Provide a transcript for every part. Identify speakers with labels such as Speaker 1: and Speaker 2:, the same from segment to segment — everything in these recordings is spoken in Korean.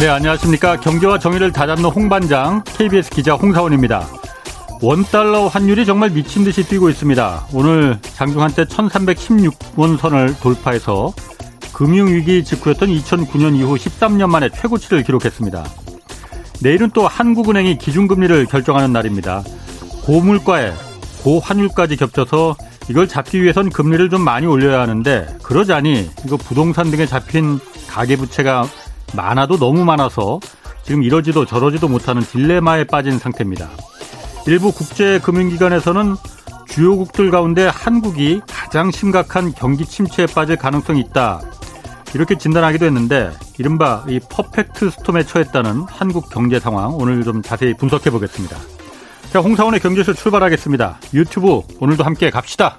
Speaker 1: 네, 안녕하십니까. 경제와 정의를 다잡는 홍반장, KBS 기자 홍사원입니다. 원달러 환율이 정말 미친 듯이 뛰고 있습니다. 오늘 장중 한때 1316원 선을 돌파해서 금융위기 직후였던 2009년 이후 13년 만에 최고치를 기록했습니다. 내일은 또 한국은행이 기준금리를 결정하는 날입니다. 고물가에 고환율까지 겹쳐서 이걸 잡기 위해선 금리를 좀 많이 올려야 하는데 그러자니 이거 부동산 등에 잡힌 가계부채가 많아도 너무 많아서 지금 이러지도 저러지도 못하는 딜레마에 빠진 상태입니다. 일부 국제금융기관에서는 주요국들 가운데 한국이 가장 심각한 경기 침체에 빠질 가능성이 있다. 이렇게 진단하기도 했는데 이른바 이 퍼펙트 스톰에 처했다는 한국 경제 상황 오늘 좀 자세히 분석해 보겠습니다. 자, 홍사원의 경제쇼 출발하겠습니다. 유튜브 오늘도 함께 갑시다.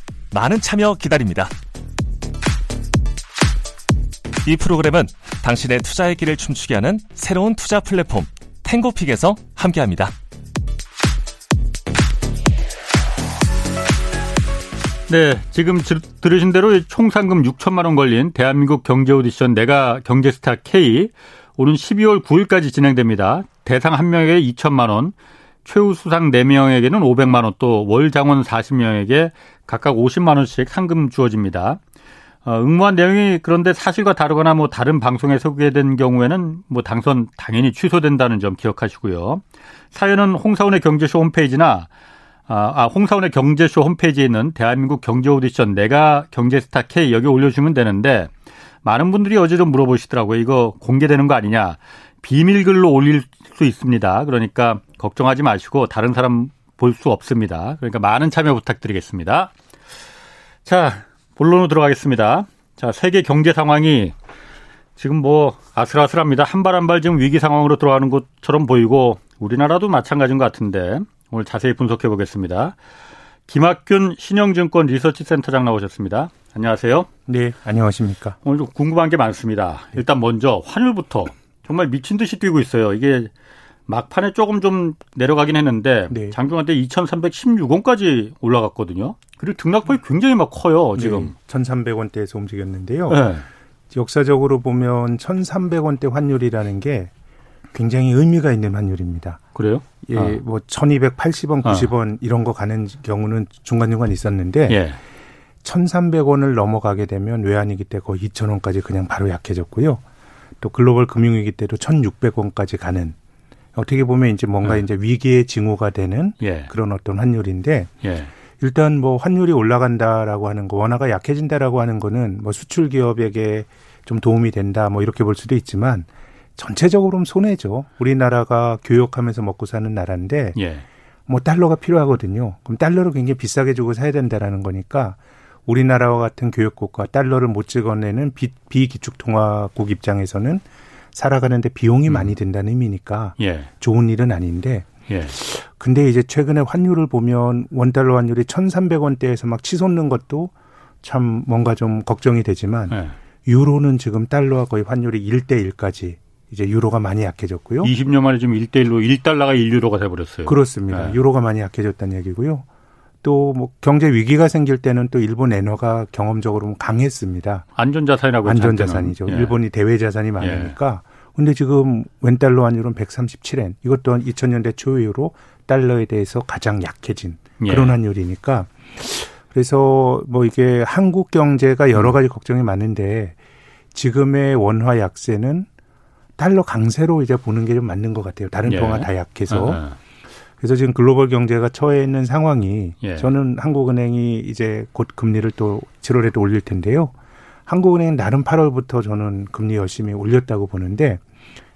Speaker 2: 많은 참여 기다립니다. 이 프로그램은 당신의 투자의 길을 춤추게 하는 새로운 투자 플랫폼 탱고픽에서 함께합니다.
Speaker 1: 네, 지금 들으신 대로 총 상금 6천만 원 걸린 대한민국 경제 오디션 내가 경제스타 K 오는 12월 9일까지 진행됩니다. 대상 1명에게 2천만 원, 최우 수상 4명에게는 500만 원, 또 월 장원 40명에게 각각 50만 원씩 상금 주어집니다. 어, 응모한 내용이 그런데 사실과 다르거나 뭐 다른 방송에 소개된 경우에는 뭐 당선 당연히 취소된다는 점 기억하시고요. 사연은 홍사원의 경제쇼 홈페이지나 아, 아 홍사원의 경제쇼 홈페이지에 있는 대한민국 경제 오디션 내가 경제스타 K 여기 올려주면 되는데 많은 분들이 어제 좀 물어보시더라고요. 이거 공개되는 거 아니냐. 비밀글로 올릴 수 있습니다. 그러니까 걱정하지 마시고 다른 사람 볼 수 없습니다. 그러니까 많은 참여 부탁드리겠습니다. 자, 본론으로 들어가겠습니다. 자, 세계 경제 상황이 지금 뭐 아슬아슬합니다. 한 발 한 발 지금 위기 상황으로 들어가는 것처럼 보이고 우리나라도 마찬가지인 것 같은데 오늘 자세히 분석해 보겠습니다. 김학균 신영증권 리서치 센터장 나오셨습니다. 안녕하세요.
Speaker 3: 네, 안녕하십니까.
Speaker 1: 오늘 좀 궁금한 게 많습니다. 일단 먼저 환율부터 정말 미친 듯이 뛰고 있어요. 이게 막판에 조금 좀 내려가긴 했는데 네. 장중한 때 2,316원까지 올라갔거든요. 그리고 등락폭이 굉장히 막 커요, 지금. 네,
Speaker 3: 1,300원대에서 움직였는데요. 네. 역사적으로 보면 1,300원대 환율이라는 게 굉장히 의미가 있는 환율입니다.
Speaker 1: 그래요?
Speaker 3: 예, 아. 뭐 1280원, 90원 아. 이런 거 가는 경우는 중간중간 있었는데 예. 1300원을 넘어가게 되면 외환위기 때 거의 2000원까지 그냥 바로 약해졌고요. 또 글로벌 금융위기 때도 1600원까지 가는 어떻게 보면 이제 뭔가 예. 이제 위기의 징후가 되는 예. 그런 어떤 환율인데 예. 일단 뭐 환율이 올라간다라고 하는 거 원화가 약해진다라고 하는 거는 뭐 수출 기업에게 좀 도움이 된다 뭐 이렇게 볼 수도 있지만 전체적으로는 손해죠. 우리나라가 교역하면서 먹고 사는 나라인데 예. 뭐 달러가 필요하거든요. 그럼 달러를 굉장히 비싸게 주고 사야 된다라는 거니까 우리나라와 같은 교역국가 달러를 못 찍어내는 비, 비기축통화국 입장에서는 살아가는데 비용이 음. 많이 든다는 의미니까 예. 좋은 일은 아닌데 예. 근데 이제 최근에 환율을 보면 원달러 환율이 1,300원대에서 막 치솟는 것도 참 뭔가 좀 걱정이 되지만 예. 유로는 지금 달러와 거의 환율이 1대 1까지 이제 유로가 많이 약해졌고요.
Speaker 1: 20년 만에 지금 1대 1로 1달러가 1유로가 돼 버렸어요.
Speaker 3: 그렇습니다. 네. 유로가 많이 약해졌다는 얘기고요. 또 뭐 경제 위기가 생길 때는 또 일본 엔화가 경험적으로 강했습니다.
Speaker 1: 안전자산이라고
Speaker 3: 안전자산이죠. 예. 일본이 대외 자산이 많으니까. 예. 근데 지금 웬달러 환율은 137엔. 이것도 한 2000년대 초 이후로 달러에 대해서 가장 약해진 예. 그런 예. 환율이니까 그래서 뭐 이게 한국 경제가 여러 가지 걱정이 많은데 지금의 원화 약세는 달러 강세로 이제 보는 게 좀 맞는 것 같아요. 다른 예. 통화 다 약해서. 어허. 그래서 지금 글로벌 경제가 처해 있는 상황이 예. 저는 한국은행이 이제 곧 금리를 또 7월에도 올릴 텐데요. 한국은행은 나름 8월부터 저는 금리 열심히 올렸다고 보는데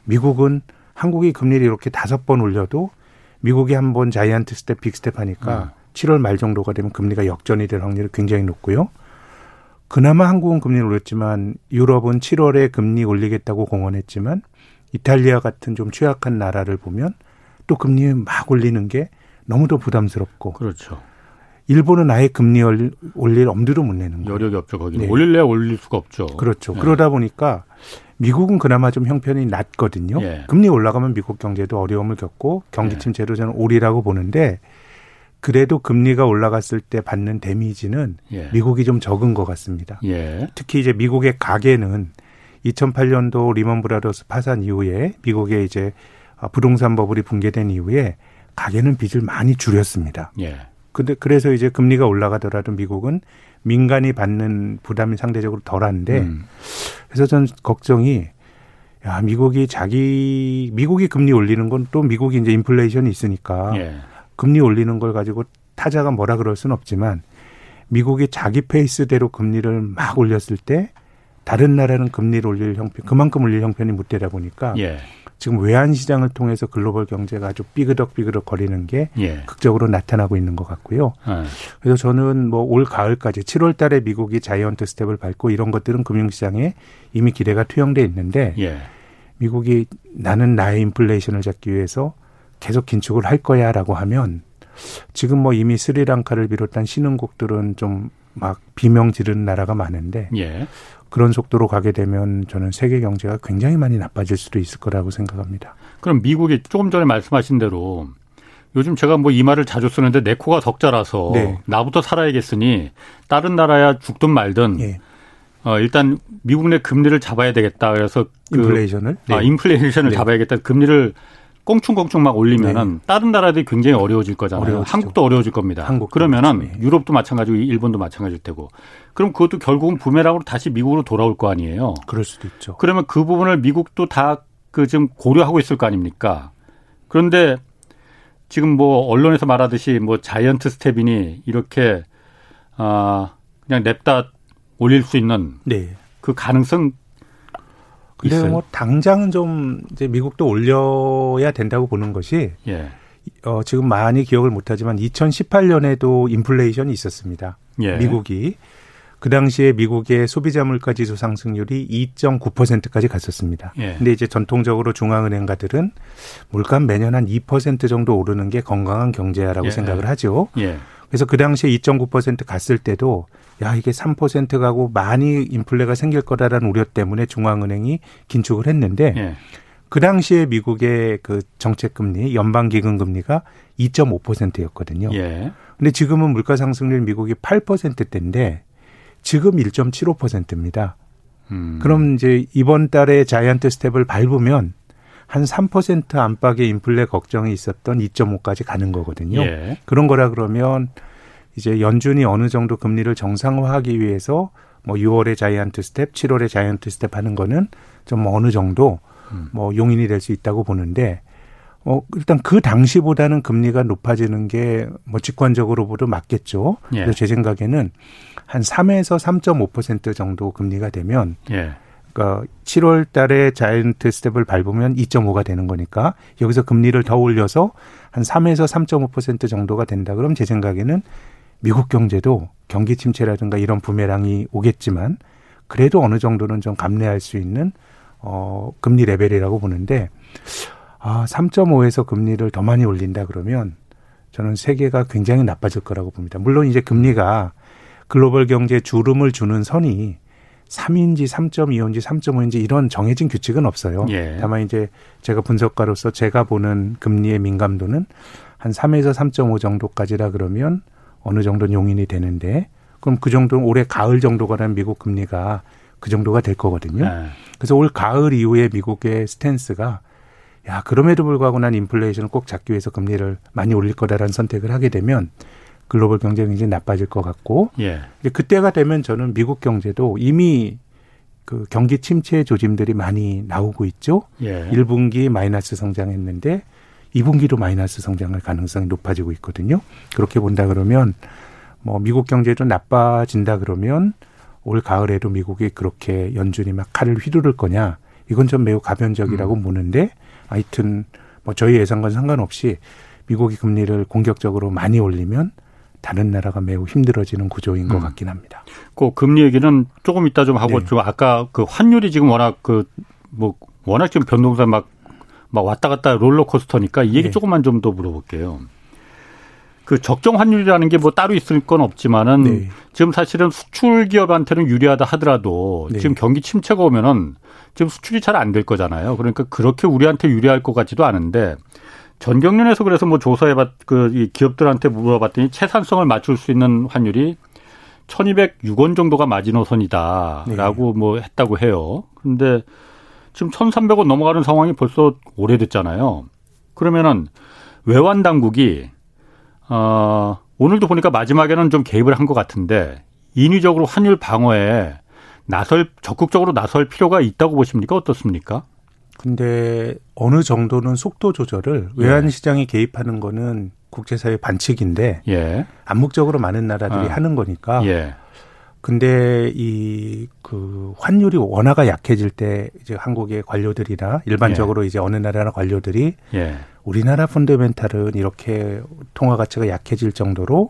Speaker 3: 미국은 한국이 금리를 이렇게 다섯 번 올려도 미국이 한 번 자이언트 스텝, 빅 스텝 하니까 음. 7월 말 정도가 되면 금리가 역전이 될 확률이 굉장히 높고요. 그나마 한국은 금리를 올렸지만 유럽은 7월에 금리 올리겠다고 공언했지만 이탈리아 같은 좀 취약한 나라를 보면 또 금리 막 올리는 게 너무도 부담스럽고.
Speaker 1: 그렇죠.
Speaker 3: 일본은 아예 금리 올릴 엄두도 못 내는
Speaker 1: 거예요. 여력이 없죠, 거기는. 네. 올릴래야 올릴 수가 없죠.
Speaker 3: 그렇죠. 네. 그러다 보니까 미국은 그나마 좀 형편이 낮거든요. 예. 금리 올라가면 미국 경제도 어려움을 겪고 경기 예. 침체로 저는 오리라고 보는데 그래도 금리가 올라갔을 때 받는 데미지는 예. 미국이 좀 적은 것 같습니다. 예. 특히 이제 미국의 가계는 2008년도 리먼 브라더스 파산 이후에 미국의 이제 부동산 버블이 붕괴된 이후에 가계는 빚을 많이 줄였습니다. 예. 근데 그래서 이제 금리가 올라가더라도 미국은 민간이 받는 부담이 상대적으로 덜한데 음. 그래서 전 걱정이 야 미국이 자기 미국이 금리 올리는 건 또 미국이 이제 인플레이션이 있으니까 예. 금리 올리는 걸 가지고 타자가 뭐라 그럴 수는 없지만 미국이 자기 페이스대로 금리를 막 올렸을 때 다른 나라는 금리를 올릴 형편 그만큼 올릴 형편이 못 되다 보니까 예. 지금 외환 시장을 통해서 글로벌 경제가 아주 삐그덕삐그덕 거리는 게 예. 극적으로 나타나고 있는 것 같고요. 예. 그래서 저는 뭐 올 가을까지 7월 달에 미국이 자이언트 스텝을 밟고 이런 것들은 금융 시장에 이미 기대가 투영돼 있는데 예. 미국이 나는 나의 인플레이션을 잡기 위해서 계속 긴축을 할 거야라고 하면 지금 뭐 이미 스리랑카를 비롯한 신흥국들은 좀 막 비명 지르는 나라가 많은데 예. 그런 속도로 가게 되면 저는 세계 경제가 굉장히 많이 나빠질 수도 있을 거라고 생각합니다.
Speaker 1: 그럼 미국이 조금 전에 말씀하신 대로 요즘 제가 뭐 이 말을 자주 쓰는데 내 코가 덕자라서 네. 나부터 살아야겠으니 다른 나라야 죽든 말든 예. 어, 일단 미국 내 금리를 잡아야 되겠다. 그래서
Speaker 3: 그, 인플레이션을
Speaker 1: 아, 네. 인플레이션을 네. 잡아야겠다. 금리를 꽁충꽁충 막 올리면은 네. 다른 나라들이 굉장히 어려워질 거잖아요. 어려워지죠. 한국도 어려워질 겁니다. 한국 그러면은 그렇죠. 유럽도 마찬가지고 일본도 마찬가지일 테고. 그럼 그것도 결국은 부메랑으로 다시 미국으로 돌아올 거 아니에요.
Speaker 3: 그럴 수도 있죠.
Speaker 1: 그러면 그 부분을 미국도 다 그 지금 고려하고 있을 거 아닙니까? 그런데 지금 뭐 언론에서 말하듯이 뭐 자이언트 스텝이니 이렇게 아 그냥 냅다 올릴 수 있는 네. 그 가능성
Speaker 3: 근데 있어요? 뭐 당장은 좀 이제 미국도 올려야 된다고 보는 것이 예. 어, 지금 많이 기억을 못하지만 2018년에도 인플레이션이 있었습니다. 예. 미국이 그 당시에 미국의 소비자 물가 지수 상승률이 2.9%까지 갔었습니다. 예. 근데 이제 전통적으로 중앙은행가들은 물가 매년 한 2% 정도 오르는 게 건강한 경제라고 예. 생각을 하죠. 예. 그래서 그 당시에 2.9% 갔을 때도 야 이게 3% 가고 많이 인플레가 생길 거다라는 우려 때문에 중앙은행이 긴축을 했는데 예. 그 당시에 미국의 그 정책 금리 연방 기금 금리가 2.5%였거든요. 예. 근데 지금은 물가 상승률 미국이 8%대인데 지금 1.75%입니다. 음. 그럼 이제 이번 달에 자이언트 스텝을 밟으면 한 3% 안팎의 인플레 걱정이 있었던 2.5까지 가는 거거든요. 예. 그런 거라 그러면 이제 연준이 어느 정도 금리를 정상화하기 위해서 뭐 6월에 자이언트 스텝, 7월에 자이언트 스텝 하는 거는 좀 어느 정도 음. 뭐 용인이 될 수 있다고 보는데 어 일단 그 당시보다는 금리가 높아지는 게 뭐 직관적으로 봐도 맞겠죠. 예. 그래서 제 생각에는 한 3에서 3.5% 정도 금리가 되면 예. 그러니까 7월 달에 자이언트 스텝을 밟으면 2.5가 되는 거니까 여기서 금리를 더 올려서 한 3에서 3.5% 정도가 된다. 그럼 제 생각에는 미국 경제도 경기 침체라든가 이런 부메랑이 오겠지만 그래도 어느 정도는 좀 감내할 수 있는 어 금리 레벨이라고 보는데 아 3.5에서 금리를 더 많이 올린다 그러면 저는 세계가 굉장히 나빠질 거라고 봅니다. 물론 이제 금리가 글로벌 경제에 주름을 주는 선이 3인지 3.25인지 3.5인지 이런 정해진 규칙은 없어요. 예. 다만 이제 제가 분석가로서 제가 보는 금리의 민감도는 한 3에서 3.5 정도까지라 그러면 어느 정도 용인이 되는데 그럼 그 정도는 올해 가을 정도가 미국 금리가 그 정도가 될 거거든요. 네. 그래서 올 가을 이후에 미국의 스탠스가 야 그럼에도 불구하고 난 인플레이션을 꼭 잡기 위해서 금리를 많이 올릴 거다라는 선택을 하게 되면 글로벌 경제가 굉장히 나빠질 것 같고 예. 그때가 되면 저는 미국 경제도 이미 그 경기 침체 조짐들이 많이 나오고 있죠. 예. 1분기 마이너스 성장했는데 2분기도 마이너스 성장할 가능성이 높아지고 있거든요. 그렇게 본다 그러면 뭐 미국 경제도 나빠진다 그러면 올 가을에도 미국이 그렇게 연준이 막 칼을 휘두를 거냐 이건 좀 매우 가변적이라고 음. 보는데 하여튼 뭐 저희 예상과 상관없이 미국이 금리를 공격적으로 많이 올리면 다른 나라가 매우 힘들어지는 구조인 것 음. 같긴 합니다.
Speaker 1: 그 금리 얘기는 조금 이따 좀 하고 네. 좀 아까 그 환율이 지금 워낙 그 뭐 워낙 지금 변동사 막, 막 왔다 갔다 롤러코스터니까 이 얘기 네. 조금만 좀 더 물어볼게요. 그 적정 환율이라는 게 뭐 따로 있을 건 없지만은 네. 지금 사실은 수출 기업한테는 유리하다 하더라도 네. 지금 경기 침체가 오면은 지금 수출이 잘 안 될 거잖아요. 그러니까 그렇게 우리한테 유리할 것 같지도 않은데 전경련에서 그래서 뭐 조사해봤 그 이 기업들한테 물어봤더니 채산성을 맞출 수 있는 환율이 1,206원 정도가 마지노선이다라고 네. 뭐 했다고 해요. 근데 지금 1,300원 넘어가는 상황이 벌써 오래됐잖아요. 그러면은 외환 당국이 어 오늘도 보니까 마지막에는 좀 개입을 한 것 같은데 인위적으로 환율 방어에 나설 적극적으로 나설 필요가 있다고 보십니까? 어떻습니까?
Speaker 3: 근데 어느 정도는 속도 조절을 예. 외환 시장에 개입하는 거는 국제사회 반칙인데 예. 암묵적으로 많은 나라들이 어. 하는 거니까. 예. 근데 이 그 환율이 원화가 약해질 때 이제 한국의 관료들이나 일반적으로 예. 이제 어느 나라나 관료들이 예. 우리나라 펀더멘탈은 이렇게 통화 가치가 약해질 정도로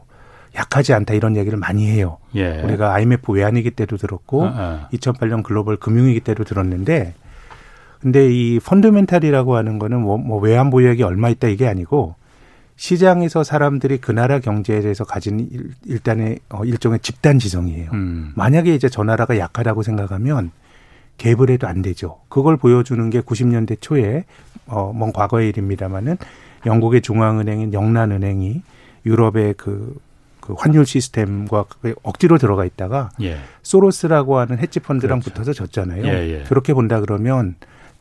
Speaker 3: 약하지 않다 이런 얘기를 많이 해요. 예. 우리가 IMF 외환위기 때도 들었고 어, 어. 2008년 글로벌 금융위기 때도 들었는데 근데 이 펀더멘탈이라고 하는 거는 뭐, 뭐 외환 보유액이 얼마 있다 이게 아니고 시장에서 사람들이 그 나라 경제에 대해서 가진 일, 일단의 어, 일종의 집단 지성이에요. 음. 만약에 이제 저 나라가 약하다고 생각하면 개입을 해도 안 되죠. 그걸 보여주는 게 90년대 초에 어, 먼 과거의 일입니다마는 영국의 중앙은행인 영란은행이 유럽의 그, 그 환율 시스템과 억지로 들어가 있다가 예. 소로스라고 하는 헤지 펀드랑 그렇죠. 붙어서 졌잖아요. 예, 예. 그렇게 본다 그러면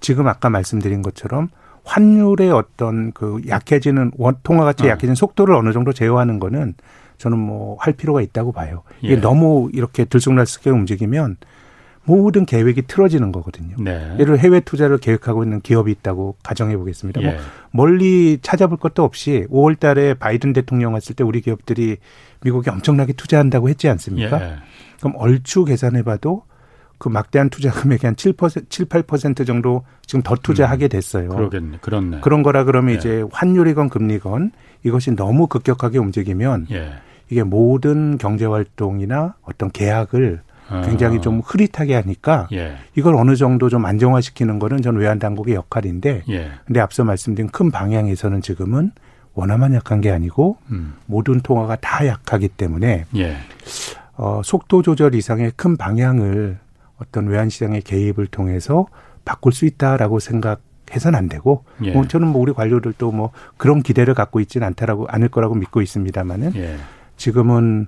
Speaker 3: 지금 아까 말씀드린 것처럼 환율의 어떤 그 약해지는 원 통화 가치 어. 약해지는 속도를 어느 정도 제어하는 거는 저는 뭐 할 필요가 있다고 봐요. 이게 예. 너무 이렇게 들쑥날쑥하게 움직이면 모든 계획이 틀어지는 거거든요. 네. 예를 해외 투자를 계획하고 있는 기업이 있다고 가정해 보겠습니다. 뭐 예. 뭐 멀리 찾아볼 것도 없이 5월 달에 바이든 대통령 왔을 때 우리 기업들이 미국에 엄청나게 투자한다고 했지 않습니까? 예. 그럼 얼추 계산해 봐도 그 막대한 투자 금액이 한 7%, 7, 8% 정도 지금 더 투자하게 음, 됐어요.
Speaker 1: 그러겠네. 그렇네.
Speaker 3: 그런 거라 그러면 예. 이제 환율이건 금리건 이것이 너무 급격하게 움직이면 예. 이게 모든 경제 활동이나 어떤 계약을 굉장히 좀 흐릿하게 하니까 예. 이걸 어느 정도 좀 안정화시키는 거는 전 외환 당국의 역할인데 예. 근데 앞서 말씀드린 큰 방향에서는 지금은 원화만 약한 게 아니고 음. 모든 통화가 다 약하기 때문에 예. 어, 속도 조절 이상의 큰 방향을 어떤 외환시장의 개입을 통해서 바꿀 수 있다라고 생각해서는 안 되고 예. 뭐 저는 뭐 우리 관료들도 뭐 그런 기대를 갖고 있지는 않다라고 않을 거라고 믿고 있습니다만은 예. 지금은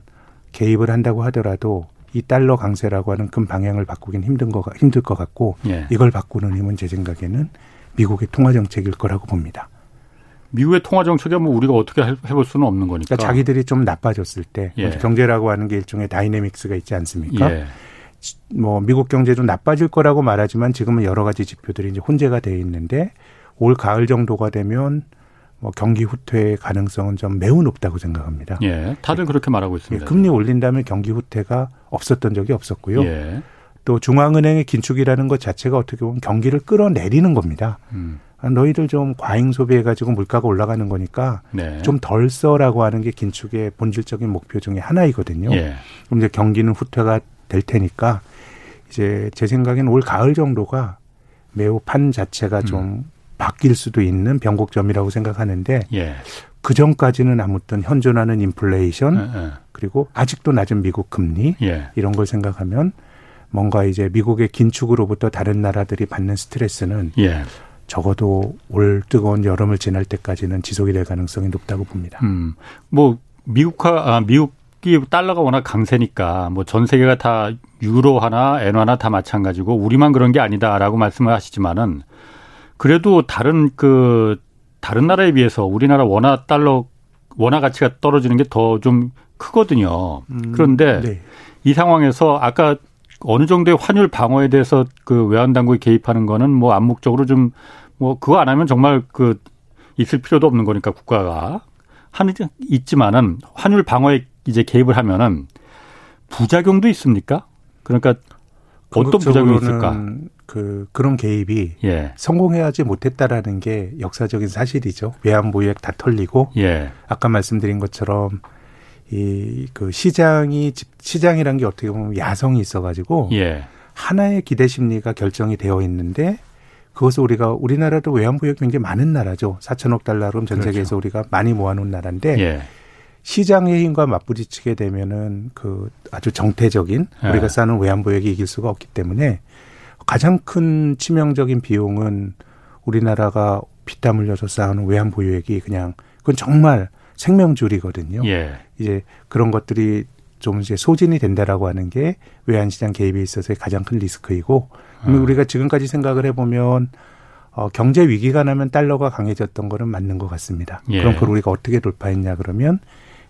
Speaker 3: 개입을 한다고 하더라도 이 달러 강세라고 하는 큰 방향을 바꾸긴 힘든 거 힘들 것 같고 예. 이걸 바꾸는 힘은 제 생각에는 미국의 통화 정책일 거라고 봅니다.
Speaker 1: 미국의 통화 정책이 뭐 우리가 어떻게 해볼 수는 없는 거니까. 그러니까
Speaker 3: 자기들이 좀 나빠졌을 때 예. 경제라고 하는 게 일종의 다이내믹스가 있지 않습니까? 예. 뭐 미국 경제도 나빠질 거라고 말하지만 지금은 여러 가지 지표들이 이제 혼재가 돼 있는데 올 가을 정도가 되면 뭐 경기 후퇴의 가능성은 좀 매우 높다고 생각합니다.
Speaker 1: 예, 다들 그렇게 말하고 있습니다.
Speaker 3: 예, 금리 올린다면 경기 후퇴가 없었던 적이 없었고요. 예. 또 중앙은행의 긴축이라는 것 자체가 어떻게 보면 경기를 끌어내리는 겁니다. 음. 아, 너희들 좀 과잉 소비해가지고 물가가 올라가는 거니까 네. 좀덜 써라고 하는 게 긴축의 본질적인 목표 중에 하나이거든요. 예. 그럼 이제 경기는 후퇴가 될 테니까 이제 제 생각에는 올 가을 정도가 매우 판 자체가 좀 음. 바뀔 수도 있는 변곡점이라고 생각하는데 예. 그 전까지는 아무튼 현존하는 인플레이션 예, 예. 그리고 아직도 낮은 미국 금리 예. 이런 걸 생각하면 뭔가 이제 미국의 긴축으로부터 다른 나라들이 받는 스트레스는 예. 적어도 올 뜨거운 여름을 지날 때까지는 지속이 될 가능성이 높다고 봅니다. 음,
Speaker 1: 뭐 미국화 아, 미국 이 달러가 워낙 강세니까 뭐 전 세계가 다 유로화나 엔화나 다 마찬가지고 우리만 그런 게 아니다라고 말씀을 하시지만은 그래도 다른 그 다른 나라에 비해서 우리나라 원화 달러 원화 가치가 떨어지는 게 더 좀 크거든요. 음, 그런데 네. 이 상황에서 아까 어느 정도의 환율 방어에 대해서 그 외환 당국이 개입하는 거는 뭐 암묵적으로 좀 뭐 그거 안 하면 정말 그 있을 필요도 없는 거니까 국가가 하는 있지만은 환율 방어에 이제 개입을 하면은 부작용도 있습니까? 그러니까 어떤 부작용이 있을까?
Speaker 3: 그 그런 개입이 예. 성공해야지 못했다라는 게 역사적인 사실이죠. 외환 보유액 다 털리고 예. 아까 말씀드린 것처럼 이 그 시장이 시장이란 게 어떻게 보면 야성이 있어가지고 예. 하나의 기대 심리가 결정이 되어 있는데 그것을 우리가 우리나라도 외환보유액 굉장히 많은 나라죠. 4천억 달러로 전 그렇죠. 세계에서 우리가 많이 모아놓은 나라인데 예. 시장의 힘과 맞부딪히게 되면은 그 아주 정태적인 예. 우리가 쌓는 외환보유액이 이길 수가 없기 때문에 가장 큰 치명적인 비용은 우리나라가 피땀 흘려서 쌓아놓은 외환보유액이 그냥 그건 정말 생명줄이거든요. 예. 이제 그런 것들이 좀 이제 소진이 된다라고 하는 게 외환시장 개입에 있어서의 가장 큰 리스크이고 음. 우리가 지금까지 생각을 해보면 어, 경제 위기가 나면 달러가 강해졌던 거는 맞는 것 같습니다. 예. 그럼 그걸 우리가 어떻게 돌파했냐 그러면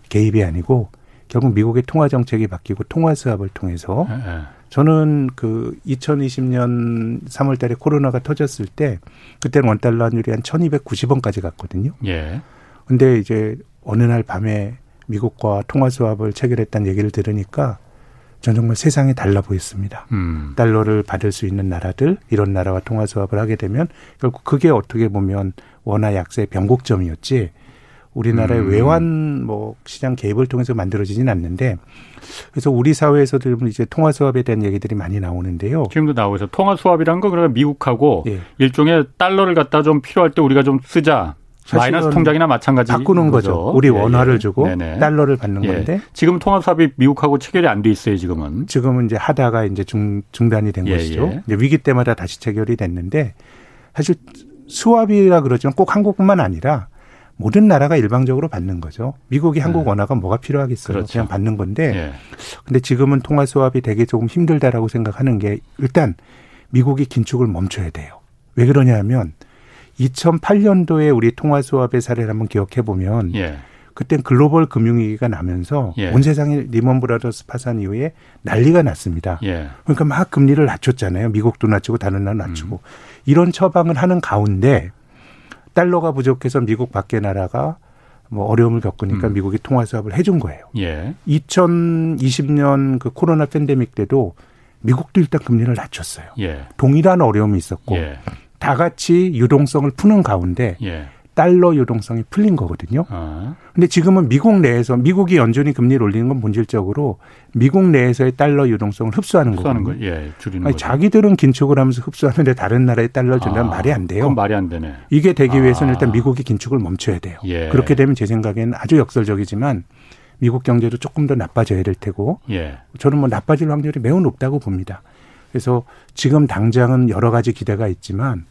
Speaker 3: 개입이 아니고 결국 미국의 통화 정책이 바뀌고 통화 수합을 통해서 예. 예. 저는 그 2020년 3월 달에 코로나가 터졌을 때 그때는 원 달러 환율이 한 1290원까지 갔거든요. 예. 근데 이제 어느 날 밤에 미국과 통화 수합을 체결했다는 얘기를 들으니까 전 정말 세상이 달라 보였습니다. 음. 달러를 받을 수 있는 나라들 이런 나라와 통화 수합을 하게 되면 결국 그게 어떻게 보면 원화 약세의 변곡점이었지 우리나라의 음. 외환 뭐 시장 개입을 통해서 만들어지진 않는데 그래서 우리 사회에서도 이제 통화 수합에 대한 얘기들이 많이 나오는데요.
Speaker 1: 지금도 나오고 있어. 통화 수합이란 거 그러면 미국하고 예. 일종의 달러를 갖다 좀 필요할 때 우리가 좀 쓰자. 마이너스 통장이나 마찬가지
Speaker 3: 바꾸는 거죠. 거죠. 우리 예, 원화를 예. 주고 네네. 달러를 받는 예. 건데
Speaker 1: 지금 통화 수합이 미국하고 체결이 안 돼 있어요. 지금은
Speaker 3: 지금은 이제 하다가 이제 중 중단이 된 예, 것이죠. 예. 이제 위기 때마다 다시 체결이 됐는데 사실 수합이라 그러지만 꼭 한국뿐만 아니라 모든 나라가 일방적으로 받는 거죠. 미국이 한국 네. 원화가 뭐가 필요하겠어요. 그렇죠. 그냥 받는 건데. 예. 근데 지금은 통화 수합이 되게 조금 힘들다라고 생각하는 게 일단 미국이 긴축을 멈춰야 돼요. 왜 그러냐 하면 2008년도에 우리 통화 스와프의 사례를 한번 기억해 보면 예. 그땐 글로벌 금융위기가 나면서 예. 온 세상이 리먼 브라더스 파산 이후에 난리가 났습니다. 예. 그러니까 막 금리를 낮췄잖아요. 미국도 낮추고 다른 나라 낮추고 음. 이런 처방을 하는 가운데 달러가 부족해서 미국 밖의 나라가 뭐 어려움을 겪으니까 음. 미국이 통화 스와프를 해준 거예요. 예. 2020년 그 코로나 팬데믹 때도 미국도 일단 금리를 낮췄어요. 예. 동일한 어려움이 있었고 예. 다 같이 유동성을 푸는 가운데 예. 달러 유동성이 풀린 거거든요. 아. 근데 지금은 미국 내에서 미국이 연준이 금리를 올리는 건 본질적으로 미국 내에서의 달러 유동성을 흡수하는, 흡수하는 거거든요. 거, 예, 줄이는 아니, 자기들은 긴축을 하면서 흡수하는데 다른 나라에 달러를 준다면 아. 말이 안 돼요.
Speaker 1: 그건 말이 안 되네.
Speaker 3: 이게 되기 위해서는 아. 일단 미국이 긴축을 멈춰야 돼요. 예. 그렇게 되면 제 생각에는 아주 역설적이지만 미국 경제도 조금 더 나빠져야 될 테고 예. 저는 뭐 나빠질 확률이 매우 높다고 봅니다. 그래서 지금 당장은 여러 가지 기대가 있지만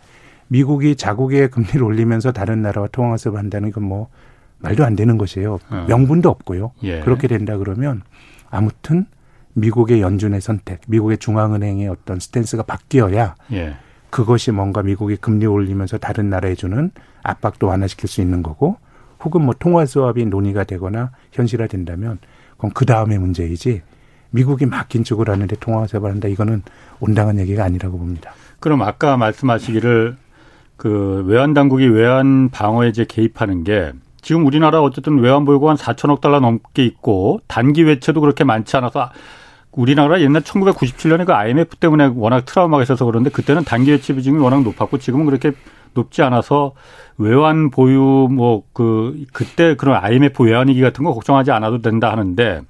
Speaker 3: 미국이 자국의 금리를 올리면서 다른 나라와 통화수을 한다는 건 뭐 말도 안 되는 것이에요. 어. 명분도 없고요. 예. 그렇게 된다 그러면 아무튼 미국의 연준의 선택, 미국의 중앙은행의 어떤 스탠스가 바뀌어야 예. 그것이 뭔가 미국이 금리 올리면서 다른 나라에 주는 압박도 완화시킬 수 있는 거고 혹은 뭐 통화 수합이 논의가 되거나 현실화 된다면 그건 그 다음의 문제이지 미국이 막 긴축을 하는데 통화 수합을 한다 이거는 온당한 얘기가 아니라고 봅니다.
Speaker 1: 그럼 아까 말씀하시기를 그 외환 당국이 외환 방어에 이제 개입하는 게 지금 우리나라 어쨌든 외환 보유고 한 4천억 달러 넘게 있고 단기 외채도 그렇게 많지 않아서 우리나라 옛날 1997년에 그 IMF 때문에 워낙 트라우마가 있어서 그런데 그때는 단기 외채 비중이 워낙 높았고 지금은 그렇게 높지 않아서 외환 보유 뭐 그 그때 그런 IMF 외환 위기 같은 거 걱정하지 않아도 된다 하는데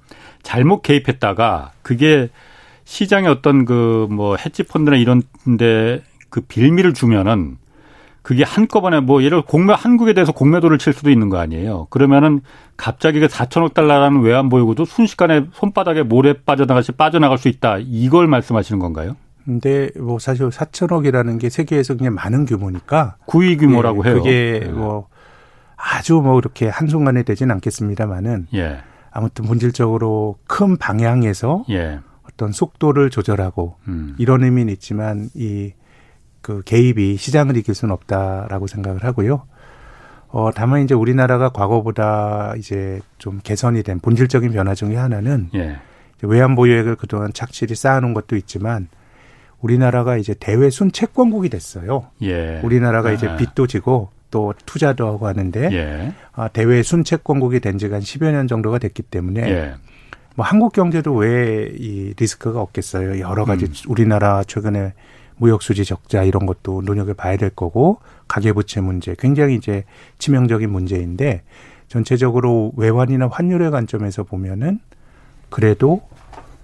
Speaker 1: 잘못 개입했다가 그게 시장에 어떤 그뭐 해치 펀드나 이런 데 그 빌미를 주면은 그게 한꺼번에 뭐 예를 들어 공매 한국에 대해서 공매도를 칠 수도 있는 거 아니에요. 그러면은 갑자기 그 4천억 달러라는 외환 보유고도 순식간에 손바닥에 모래 빠져나갈시 빠져나갈 수 있다. 이걸 말씀하시는 건가요?
Speaker 3: 근데 뭐 사실 4천억이라는 게 세계에서 그냥 많은 규모니까
Speaker 1: 구위 규모라고
Speaker 3: 예,
Speaker 1: 해요.
Speaker 3: 그게 예. 뭐 아주 뭐 이렇게 한순간에 되진 않겠습니다만은 예. 아무튼 본질적으로 큰 방향에서 예. 어떤 속도를 조절하고 음. 이런 의미는 있지만 이 그 개입이 시장을 이길 수는 없다라고 생각을 하고요. 어, 다만 이제 우리나라가 과거보다 이제 좀 개선이 된 본질적인 변화 중의 하나는 예. 외환 보유액을 그동안 착실히 쌓아놓은 것도 있지만 우리나라가 이제 대외 순채권국이 됐어요. 예. 우리나라가 아. 이제 빚도 지고 또 투자도 하고 하는데 예. 아, 대외 순채권국이 된 지가 한 10여 년 정도가 됐기 때문에 예. 뭐 한국 경제도 왜 이 리스크가 없겠어요. 여러 가지 음. 우리나라 최근에 무역 수지 적자 이런 것도 눈여겨 봐야 될 거고 가계부채 문제 굉장히 이제 치명적인 문제인데 전체적으로 외환이나 환율의 관점에서 보면은 그래도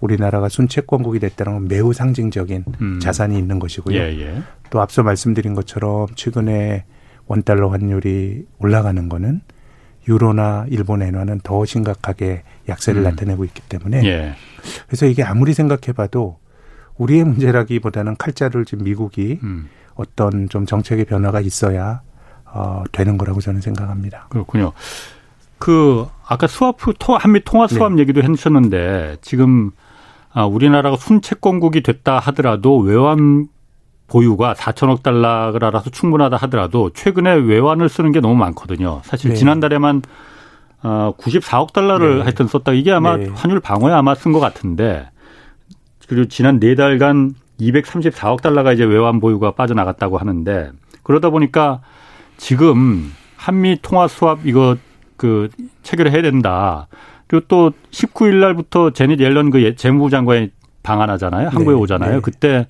Speaker 3: 우리나라가 순채권국이 됐다는 건 매우 상징적인 음. 자산이 있는 것이고요. 예, 예. 또 앞서 말씀드린 것처럼 최근에 원달러 환율이 올라가는 거는 유로나 일본 엔화는 더 심각하게 약세를 음. 나타내고 있기 때문에 예. 그래서 이게 아무리 생각해봐도 우리의 문제라기보다는 칼자를 지금 미국이 음. 어떤 좀 정책의 변화가 있어야 어, 되는 거라고 저는 생각합니다.
Speaker 1: 그렇군요. 그 아까 스와프 한미 통화 수합 네. 얘기도 해주셨는데 지금 아, 우리나라가 순채권국이 됐다 하더라도 외환 보유가 4천억 달러를 알아서 충분하다 하더라도 최근에 외환을 쓰는 게 너무 많거든요. 사실 네. 지난달에만 어, 94억 달러를 네. 하여튼 썼다. 이게 아마 네. 환율 방어에 아마 쓴 것 같은데 그리고 지난 네 달간 234억 달러가 이제 외환 보유가 빠져나갔다고 하는데 그러다 보니까 지금 한미 통화 수합 이거 그 체결해야 된다. 그리고 또 19일 날부터 제닛 옐런 그 예, 재무부 장관이 방한하잖아요. 한국에 네, 오잖아요. 네. 그때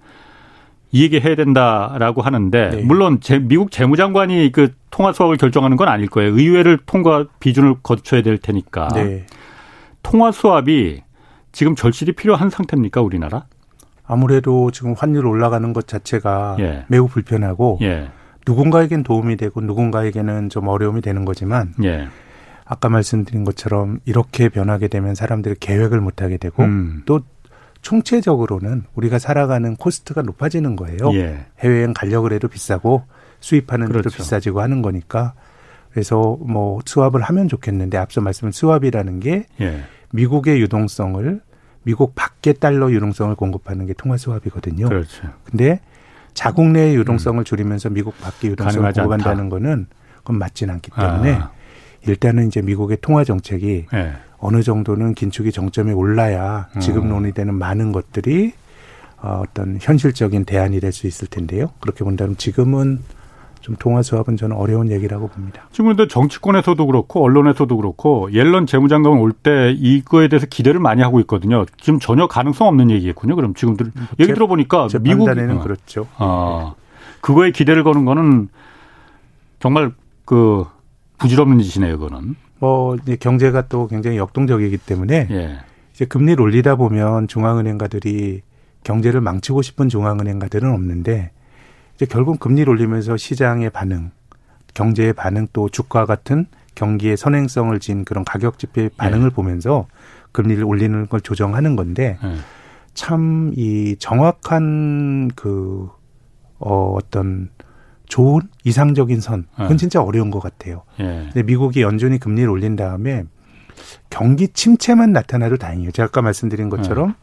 Speaker 1: 이 얘기 해야 된다라고 하는데 네. 물론 제, 미국 재무장관이 그 통화 수합을 결정하는 건 아닐 거예요. 의회를 통과 비준을 거쳐야 될 테니까. 네. 통화 수합이 지금 절실히 필요한 상태입니까 우리나라?
Speaker 3: 아무래도 지금 환율 올라가는 것 자체가 예. 매우 불편하고 예. 누군가에겐 도움이 되고 누군가에게는 좀 어려움이 되는 거지만 예. 아까 말씀드린 것처럼 이렇게 변하게 되면 사람들이 계획을 못 하게 되고 음. 또 총체적으로는 우리가 살아가는 코스트가 높아지는 거예요. 예. 해외여행 가려고 해도 비싸고 수입하는 그렇죠. 데도 비싸지고 하는 거니까 그래서 뭐 수합을 하면 좋겠는데 앞서 말씀은 수합이라는 게 예. 미국의 유동성을 미국 밖의 달러 유동성을 공급하는 게 통화 수합이거든요. 그렇죠. 근데 자국 내의 유동성을 음. 줄이면서 미국 밖의 유동성을 공급한다는 않다. 거는 그건 맞지는 않기 때문에 아. 일단은 이제 미국의 통화 정책이 예. 어느 정도는 긴축이 정점에 올라야 지금 음. 논의되는 많은 것들이 어, 어떤 현실적인 대안이 될 수 있을 텐데요. 그렇게 본다면 지금은 좀 통화 수합은 저는 어려운 얘기라고 봅니다.
Speaker 1: 지금 근데 정치권에서도 그렇고 언론에서도 그렇고 옐런 재무장관 올 때 이거에 대해서 기대를 많이 하고 있거든요. 지금 전혀 가능성 없는 얘기겠군요. 그럼 지금 들, 얘기 들어보니까
Speaker 3: 제 미국 에는 어. 그렇죠.
Speaker 1: 아, 그거에 기대를 거는 거는 정말 그 부질없는 짓이네요. 그거는.
Speaker 3: 뭐 이제 경제가 또 굉장히 역동적이기 때문에 예. 이제 금리를 올리다 보면 중앙은행가들이 경제를 망치고 싶은 중앙은행가들은 없는데 이제 결국 금리를 올리면서 시장의 반응, 경제의 반응 또 주가 같은 경기의 선행성을 진 그런 가격 지표의 반응을 예. 보면서 금리를 올리는 걸 조정하는 건데 예. 참이 정확한 그 어, 어떤 좋은 이상적인 선 그건 네. 진짜 어려운 것 같아요. 예. 근데 미국이 연준이 금리를 올린 다음에 경기 침체만 나타나도 다행이에요. 제가 아까 말씀드린 것처럼 네.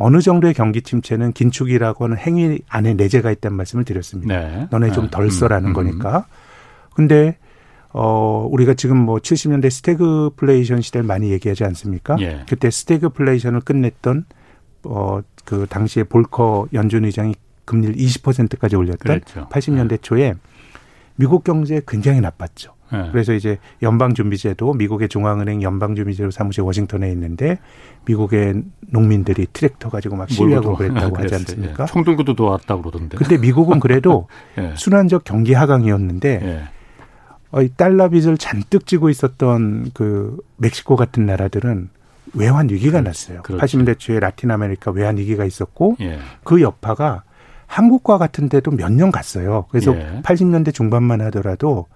Speaker 3: 어느 정도의 경기 침체는 긴축이라고 하는 행위 안에 내재가 있다는 말씀을 드렸습니다. 네. 너네 좀덜 네. 써라는 음, 음. 거니까. 근데 어 우리가 지금 뭐 70년대 스태그플레이션 시대를 많이 얘기하지 않습니까? 예. 그때 스태그플레이션을 끝냈던 어 그 당시에 볼커 연준 의장이 금리를 20%까지 올렸던 그랬죠. 80년대 네. 초에 미국 경제 굉장히 나빴죠. 네. 그래서 이제 연방준비제도 미국의 중앙은행 연방준비제도 사무실 워싱턴에 있는데 미국의 농민들이 트랙터 가지고 막 시위하고 그랬다고 하지 않습니까?
Speaker 1: 예. 총 들고도 왔다고 그러던데.
Speaker 3: 근데 미국은 그래도 예. 순환적 경기 하강이었는데 예. 어, 이 달러 빚을 잔뜩 쥐고 있었던 그 멕시코 같은 나라들은 외환 위기가 그렇지, 났어요. 그렇지. 80년대 초에 라틴 아메리카 외환 위기가 있었고 예. 그 여파가 한국과 같은 데도 몇 년 갔어요. 그래서 예. 80년대 중반만 하더라도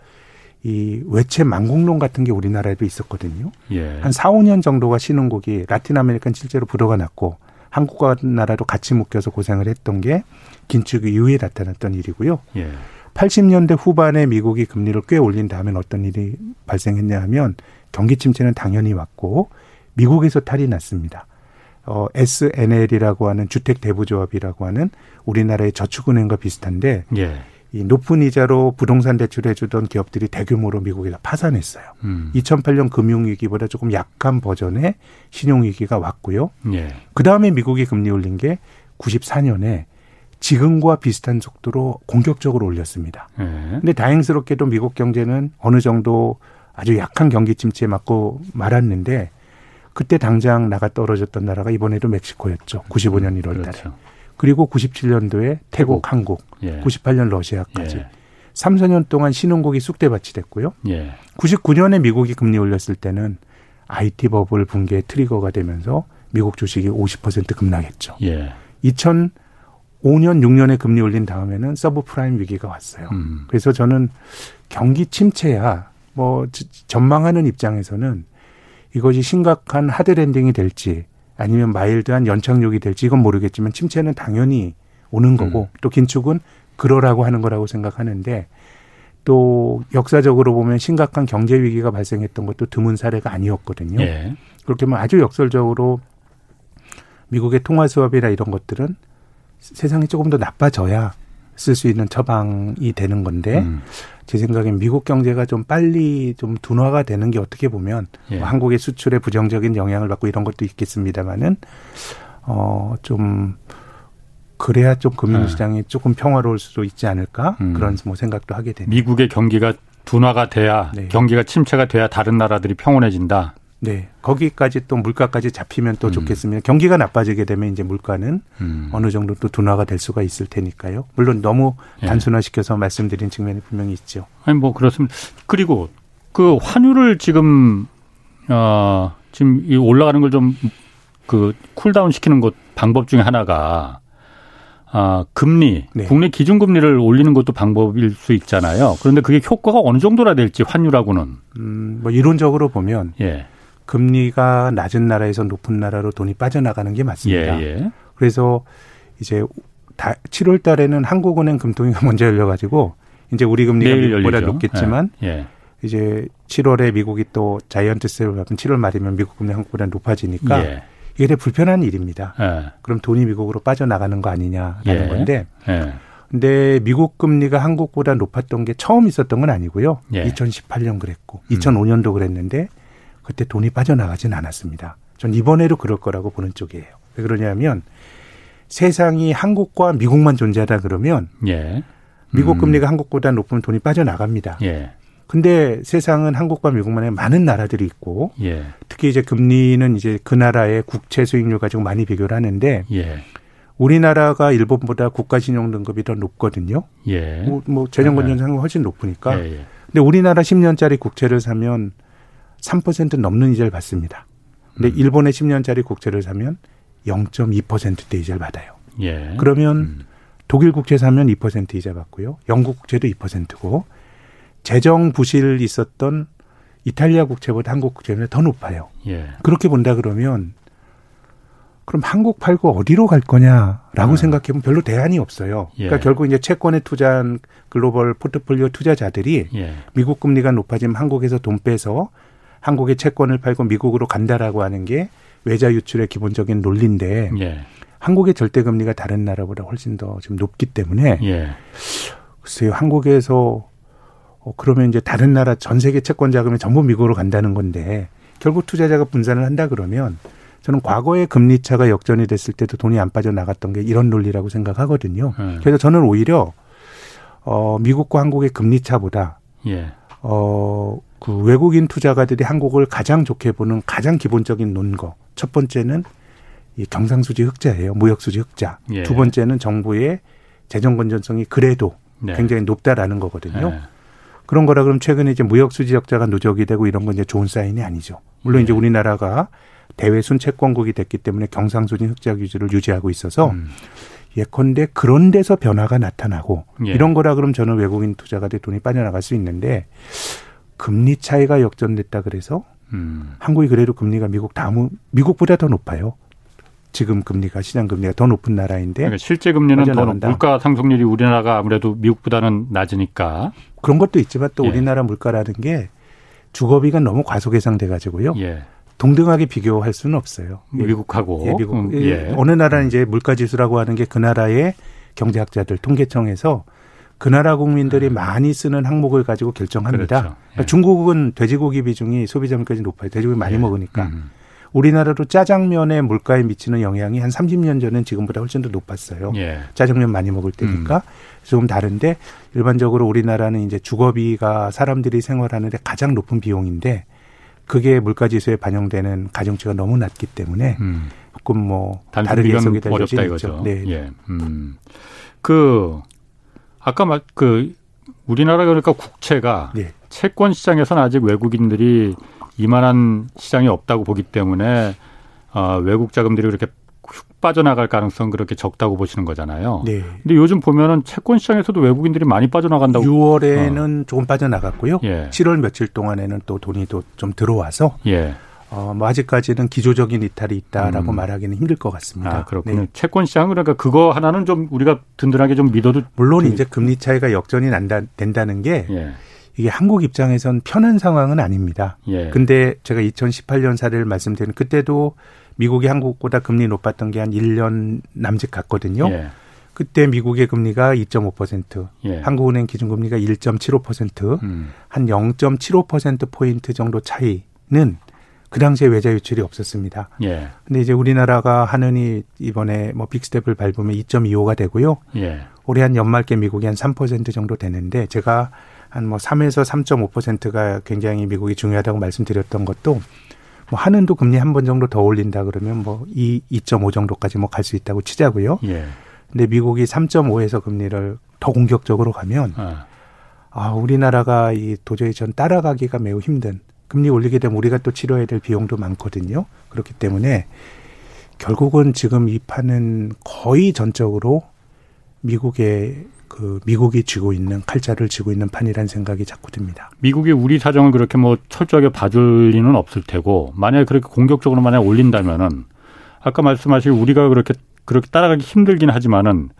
Speaker 3: 이 외채 망국론 같은 게 우리나라에도 있었거든요. 예. 한 4, 5년 정도가 신흥국이 라틴 아메리카는 실제로 부도가 났고 한국과 나라도 같이 묶여서 고생을 했던 게 긴축 이후에 나타났던 일이고요. 예. 80년대 후반에 미국이 금리를 꽤 올린 다음엔 어떤 일이 발생했냐 하면 경기 침체는 당연히 왔고 미국에서 탈이 났습니다. 어, SNL이라고 하는 주택 대부조합이라고 하는 우리나라의 저축은행과 비슷한데 예. 이 높은 이자로 부동산 대출해 주던 기업들이 대규모로 미국에서 파산했어요. 음. 2008년 금융위기보다 조금 약한 버전의 신용위기가 왔고요. 예. 그 다음에 미국이 금리 올린 게 94년에 지금과 비슷한 속도로 공격적으로 올렸습니다. 예. 근데 다행스럽게도 미국 경제는 어느 정도 아주 약한 경기 침체에 맞고 말았는데 그때 당장 나가 떨어졌던 나라가 이번에도 멕시코였죠. 95년 1월 달에. 그렇죠. 그리고 97년도에 태국, 한국, 예. 98년 러시아까지. 예. 3, 4년 동안 신흥국이 쑥대밭이 됐고요. 예. 99년에 미국이 금리 올렸을 때는 IT 버블 붕괴 트리거가 되면서 미국 주식이 50% 급락했죠. 예. 2005년, 6년에 금리 올린 다음에는 서브프라임 위기가 왔어요. 음. 그래서 저는 경기 침체야 뭐 전망하는 입장에서는 이것이 심각한 hard landing이 될지 아니면 mild한 연착륙이 될지 이건 모르겠지만 침체는 당연히 오는 거고 음. 또 긴축은 그러라고 하는 거라고 생각하는데 또 역사적으로 보면 심각한 경제 위기가 발생했던 것도 드문 사례가 아니었거든요. 예. 그렇게 보면 아주 역설적으로 미국의 통화 수업이나 이런 것들은 세상이 조금 더 나빠져야 쓸 수 있는 처방이 되는 건데 음. 제 생각엔 미국 경제가 좀 빨리 좀 둔화가 되는 게 어떻게 보면 예. 뭐 한국의 수출에 부정적인 영향을 받고 이런 것도 있겠습니다만은 어좀 그래야 좀 금융시장이 네. 조금 평화로울 수도 있지 않을까 음. 그런 뭐 생각도 하게 됩니다.
Speaker 1: 미국의 경기가 둔화가 돼야 네. 경기가 침체가 돼야 다른 나라들이 평온해진다.
Speaker 3: 네. 거기까지 또 물가까지 잡히면 또 음. 좋겠습니다. 경기가 나빠지게 되면 이제 물가는 음. 어느 정도 또 둔화가 될 수가 있을 테니까요. 물론 너무 예. 단순화시켜서 말씀드린 측면이 분명히 있죠.
Speaker 1: 아니 뭐 그렇습니다. 그리고 그 환율을 지금 어 지금 이 올라가는 걸 좀 그 cool down 시키는 것 방법 중에 하나가 아, 금리, 네. 국내 기준금리를 올리는 것도 방법일 수 있잖아요. 그런데 그게 효과가 어느 정도나 될지 환율하고는.
Speaker 3: 음, 뭐 이론적으로 보면 예. 금리가 낮은 나라에서 높은 나라로 돈이 빠져나가는 게 맞습니다. 예, 예. 그래서 이제 다 7월 달에는 한국은행 금통위가 먼저 열려 가지고 이제 우리 금리가 미국보다 높겠지만 예, 예. 이제 7월에 미국이 또 자이언트 스텝을 밟으면 7월 말이면 미국 금리 한국보다 높아지니까 예. 이게 되게 불편한 일입니다. 예. 그럼 돈이 미국으로 빠져나가는 거 아니냐라는 예. 건데. 예. 근데 미국 금리가 한국보다 높았던 게 처음 있었던 건 아니고요. 예. 2018년 그랬고 음. 2005년도 그랬는데 그때 돈이 빠져나가진 않았습니다. 전 이번에도 그럴 거라고 보는 쪽이에요. 왜 그러냐면 세상이 한국과 미국만 존재하다 그러면 예. 미국 음. 금리가 한국보다 높으면 돈이 빠져나갑니다. 예. 근데 세상은 한국과 미국만의 많은 나라들이 있고 예. 특히 이제 금리는 이제 그 나라의 국채 수익률 가지고 많이 비교를 하는데 예. 우리나라가 일본보다 국가 신용 등급이 더 높거든요. 예. 뭐, 뭐 재정 건전성이 훨씬 높으니까. 예, 예. 근데 우리나라 10년짜리 국채를 사면 3% 넘는 이자를 받습니다. 근데 음. 일본의 10년짜리 국채를 사면 0.2%대 이자를 받아요. 예. 그러면 음. 독일 국채 사면 2% 이자 받고요. 영국 국채도 2%고 재정 부실 있었던 이탈리아 국채보다 한국 국채는 더 높아요. 예. 그렇게 본다 그러면 그럼 한국 팔고 어디로 갈 거냐라고 아. 생각해보면 별로 대안이 없어요. 예. 그러니까 결국 이제 채권에 투자한 글로벌 포트폴리오 투자자들이 예. 미국 금리가 높아지면 한국에서 돈 빼서 한국의 채권을 팔고 미국으로 간다라고 하는 게 외자 유출의 기본적인 논리인데 예. 한국의 절대 금리가 다른 나라보다 훨씬 더 지금 높기 때문에 예. 글쎄요 한국에서 어, 그러면 이제 다른 나라 전 세계 채권 자금이 전부 미국으로 간다는 건데 결국 투자자가 분산을 한다 그러면 저는 과거에 금리 차가 역전이 됐을 때도 돈이 안 빠져 나갔던 게 이런 논리라고 생각하거든요. 음. 그래서 저는 오히려 어 미국과 한국의 금리 차보다 예. 어 그 외국인 투자가들이 한국을 가장 좋게 보는 가장 기본적인 논거 첫 번째는 이 경상수지 흑자예요. 무역수지 흑자. 예. 두 번째는 정부의 재정 건전성이 그래도 네. 굉장히 높다라는 거거든요. 네. 그런 거라 그러면 최근에 이제 무역 수지 적자가 누적이 되고 이런 건 이제 좋은 사인이 아니죠. 물론 네. 이제 우리나라가 대외 순 채권국이 됐기 때문에 경상수지 흑자 규제를 유지하고 있어서 음. 예컨대 그런 데서 변화가 나타나고 예. 이런 거라 그러면 저는 외국인 투자가 돼 돈이 빠져나갈 수 있는데 금리 차이가 역전됐다 그래서 음. 한국이 그래도 금리가 미국 다음 미국보다 더 높아요. 지금 금리가 시장 금리가 더 높은 나라인데
Speaker 1: 그러니까 실제 금리는 더 물가 상승률이 우리나라가 아무래도 미국보다는 낮으니까
Speaker 3: 그런 것도 있지만 또 예. 우리나라 물가라는 게 주거비가 너무 과소 계상돼 가지고요. 예. 동등하게 비교할 수는 없어요.
Speaker 1: 미국하고
Speaker 3: 예, 미국 음, 예. 어느 나라는 이제 물가 지수라고 하는 게 그 나라의 경제학자들 통계청에서 그 나라 국민들이 음. 많이 쓰는 항목을 가지고 결정합니다. 그렇죠. 그러니까 예. 중국은 돼지고기 비중이 소비자 물가지 높아요. 돼지고기 많이 예. 먹으니까. 음. 우리나라도 짜장면의 물가에 미치는 영향이 한 30년 전엔 지금보다 훨씬 더 높았어요. 예. 짜장면 많이 먹을 때니까 음. 조금 다른데 일반적으로 우리나라는 이제 주거비가 사람들이 생활하는데 가장 높은 비용인데 그게 물가지수에 반영되는 가중치가 너무 낮기 때문에 음. 조금 뭐 다르게 해석이 될
Speaker 1: 어렵다 이거죠. 네. 예. 음. 그 아까 막그 우리나라 그러니까 국채가 네. 채권 시장에서는 아직 외국인들이 이만한 시장이 없다고 보기 때문에 어, 외국 자금들이 그렇게 훅 빠져나갈 가능성 그렇게 적다고 보시는 거잖아요. 네. 근데 요즘 보면은 채권 시장에서도 외국인들이 많이 빠져나간다고.
Speaker 3: 6월에는 어. 조금 빠져나갔고요. 예. 7월 며칠 동안에는 또 돈이 또 좀 들어와서 예. 어, 뭐 아직까지는 기조적인 이탈이 있다라고 음. 말하기는 힘들 것 같습니다.
Speaker 1: 아, 그렇군요. 네. 채권 시장 그러니까 그거 하나는 좀 우리가 든든하게 좀 믿어도
Speaker 3: 물론 좀... 이제 금리 차이가 역전이 난다 된다는 게 예. 이게 한국 입장에선 편한 상황은 아닙니다. 예. 근데 제가 2018년 사례를 말씀드린 그때도 미국이 한국보다 금리 높았던 게 한 1년 남짓 갔거든요. 예. 그때 미국의 금리가 2.5%, 예. 한국은행 기준금리가 1.75%, 음. 한 0.75% 포인트 정도 차이는 그 당시에 외자 유출이 없었습니다. 예. 근데 이제 우리나라가 하느니 이번에 뭐 빅스텝을 밟으면 2.25가 되고요. 예. 올해 한 연말께 미국이 한 3% 정도 되는데 제가 한 뭐 3에서 3.5%가 굉장히 미국이 중요하다고 말씀드렸던 것도 뭐 한은도 금리 한 번 정도 더 올린다 그러면 뭐2.5 정도까지 뭐 갈 수 있다고 치자고요. 예. 근데 미국이 3.5에서 금리를 더 공격적으로 가면 아. 아, 우리나라가 이 도저히 전 따라가기가 매우 힘든 금리 올리게 되면 우리가 또 치러야 될 비용도 많거든요. 그렇기 때문에 결국은 지금 이 판은 거의 전적으로 미국의 그 미국이 쥐고 있는 칼자를 쥐고 있는 판이라는 생각이 자꾸 듭니다.
Speaker 1: 미국이 우리 사정을 그렇게 뭐 철저하게 봐줄 리는 없을 테고 만약에 그렇게 공격적으로 만약 올린다면은 아까 말씀하신 우리가 그렇게 그렇게 따라가기 힘들긴 하지만은